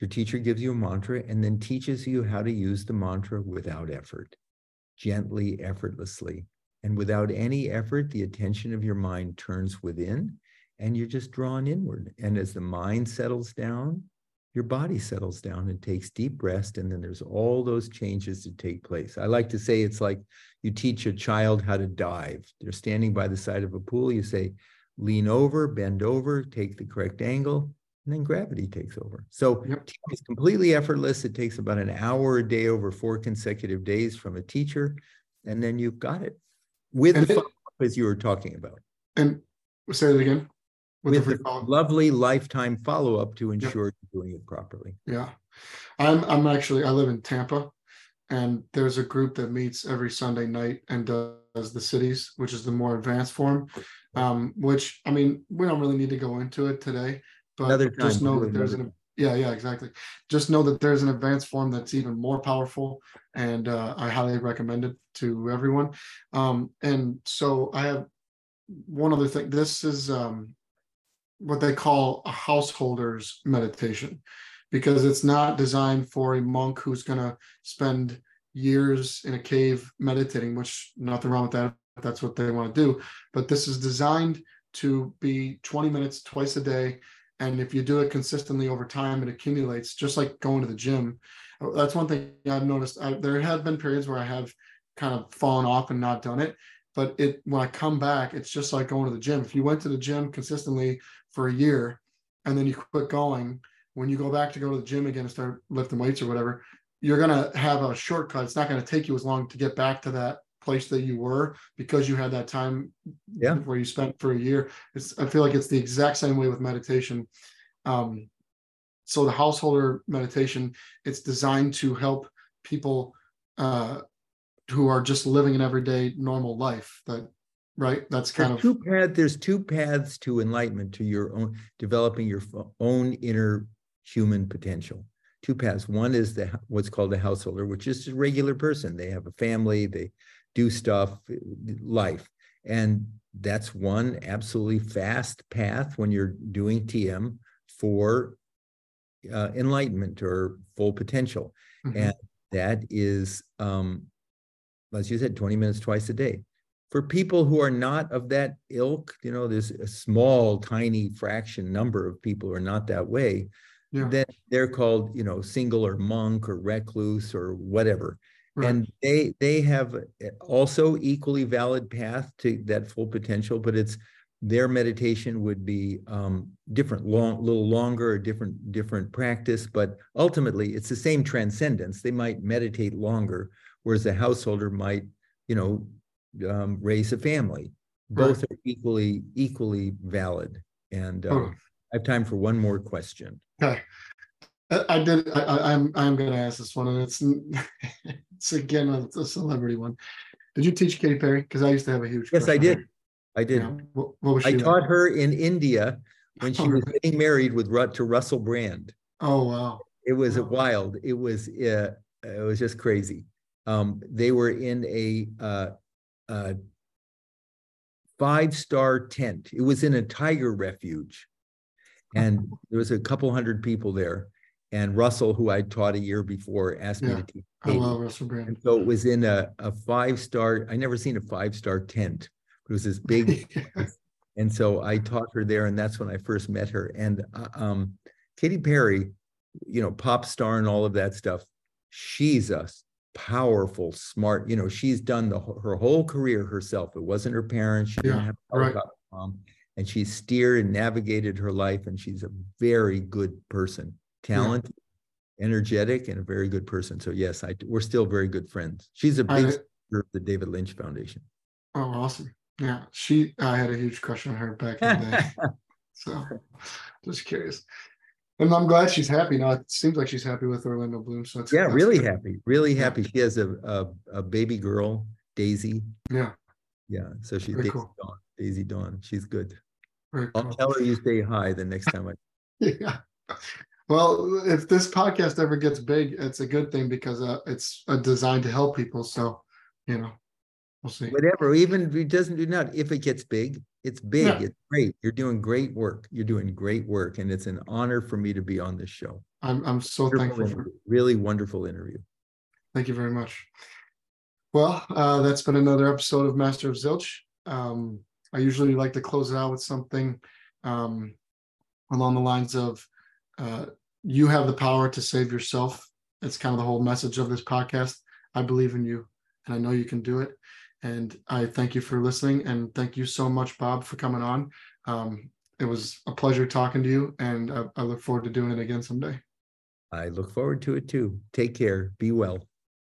B: your teacher gives you a mantra and then teaches you how to use the mantra without effort, gently, effortlessly. And without any effort, the attention of your mind turns within and you're just drawn inward. And as the mind settles down, your body settles down and takes deep rest. And then there's all those changes to take place. I like to say it's like you teach a child how to dive. They're standing by the side of a pool. You say, lean over, bend over, take the correct angle, and then gravity takes over. So yep. it's completely effortless. It takes about an hour a day over four consecutive days from a teacher. And then you've got it with and the it, as you were talking about.
A: And say it again
B: with, with the lovely lifetime follow-up to ensure yep. you're doing it properly.
A: Yeah. I'm I'm actually I live in Tampa and there's a group that meets every Sunday night and does the siddhis, which is the more advanced form. Um, which I mean, we don't really need to go into it today, but just know that there's an yeah, yeah, exactly. Just know that there's an advanced form that's even more powerful, and uh, I highly recommend it to everyone. Um, and so I have one other thing. This is um, what they call a householder's meditation because it's not designed for a monk who's going to spend years in a cave meditating which nothing wrong with that that's what they want to do. But this is designed to be 20 minutes twice a day and if you do it consistently over time it accumulates just like going to the gym. Oh, that's one thing i've noticed. I, there have been periods where i have kind of fallen off and not done it but it when i come back it's just like going to the gym. If you went to the gym consistently for a year and then you quit going, when you go back to go to the gym again and start lifting weights or whatever, you're going to have a shortcut. It's not going to take you as long to get back to that place that you were because you had that time
B: yeah.
A: where you spent for a year. It's, I feel like it's the exact same way with meditation. Um, so the householder meditation, it's designed to help people uh, who are just living an everyday normal life that right that's kind
B: there's
A: of
B: two paths there's two paths to enlightenment to your own developing your own inner human potential. Two paths one is the what's called a householder which is a regular person. They have a family they do stuff life. And that's one absolutely fast path when you're doing tm for uh, enlightenment or full potential. Mm-hmm. and that is um as you said 20 minutes twice a day for people who are not of that ilk, you know, there's a small, tiny fraction number of people who are not that way, yeah. then they're called, you know, single or monk or recluse or whatever. Right. And they they have also equally valid path to that full potential, but it's their meditation would be um, different, long, little longer, a different different practice, but ultimately it's the same transcendence. They might meditate longer, whereas a householder might, you know, um, raise a family. Both right. are equally equally valid. And um, oh. I have time for one more question.
A: Okay. I, did. I, am I'm, I'm going to ask this one, and it's it's again a, a celebrity one. Did you teach Katy Perry? Because I used to have a huge.
B: Yes, I did. I did. Yeah. What, what, was she I like? taught her in India when she oh, was getting married with Rut to Russell Brand.
A: Oh wow!
B: It was wow. wild. It was uh, it was just crazy. Um, they were in a uh, uh, five star tent. It was in a tiger refuge. And there was a couple hundred people there. And Russell, who I taught a year before, asked yeah, me to teach.
A: I love Russell Brand.
B: And so it was in a, a five star, I never seen a five star tent. It was this big And so I taught her there, and that's when I first met her. And uh, um, Katy Perry, you know, pop star and all of that stuff. She's a powerful, smart. You know, she's done the her whole career herself. It wasn't her parents. She didn't
A: Yeah,
B: have
A: right.
B: mom, and she steered and navigated her life. And she's a very good person, talented, energetic, and a very good person. So yes, I we're still very good friends. She's a big supporter of the David Lynch Foundation.
A: Oh, awesome. Yeah, she, I had a huge crush on her back in the day. So just curious. And I'm glad she's happy now. It seems like she's happy with Orlando Bloom. So it's
B: Yeah,
A: that's
B: really
A: good.
B: happy, really happy. She has a, a, a baby girl, Daisy.
A: Yeah,
B: Yeah, so she's
A: Very
B: Daisy
A: cool.
B: Dawn, Daisy Dawn. She's good.
A: very
B: I'll
A: cool.
B: tell her you say hi the next time I,
A: Yeah. Well, if this podcast ever gets big, it's a good thing because uh, it's uh, designed to help people. So, you know, we'll see.
B: whatever, even if it doesn't do not, if it gets big, it's big,
A: Yeah.
B: it's great. You're doing great work. You're doing great work. And it's an honor for me to be on this show.
A: I'm I'm so
B: Wonderful
A: thankful for.
B: Really wonderful interview.
A: Thank you very much. Well, uh, that's been another episode of Master of Zilch. Um, I usually like to close it out with something um, along the lines of uh, you have the power to save yourself. It's kind of the whole message of this podcast. I believe in you and I know you can do it. And I thank you for listening. And thank you so much, Bob, for coming on. Um, it was a pleasure talking to you. And I, I look forward to doing it again someday.
B: I look forward to it too. Take care. Be well.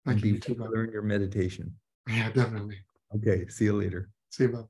A: Thank
B: and
A: you.
B: be
A: too,
B: learn your meditation.
A: Yeah, definitely.
B: Okay, see you later.
A: See you, Bob.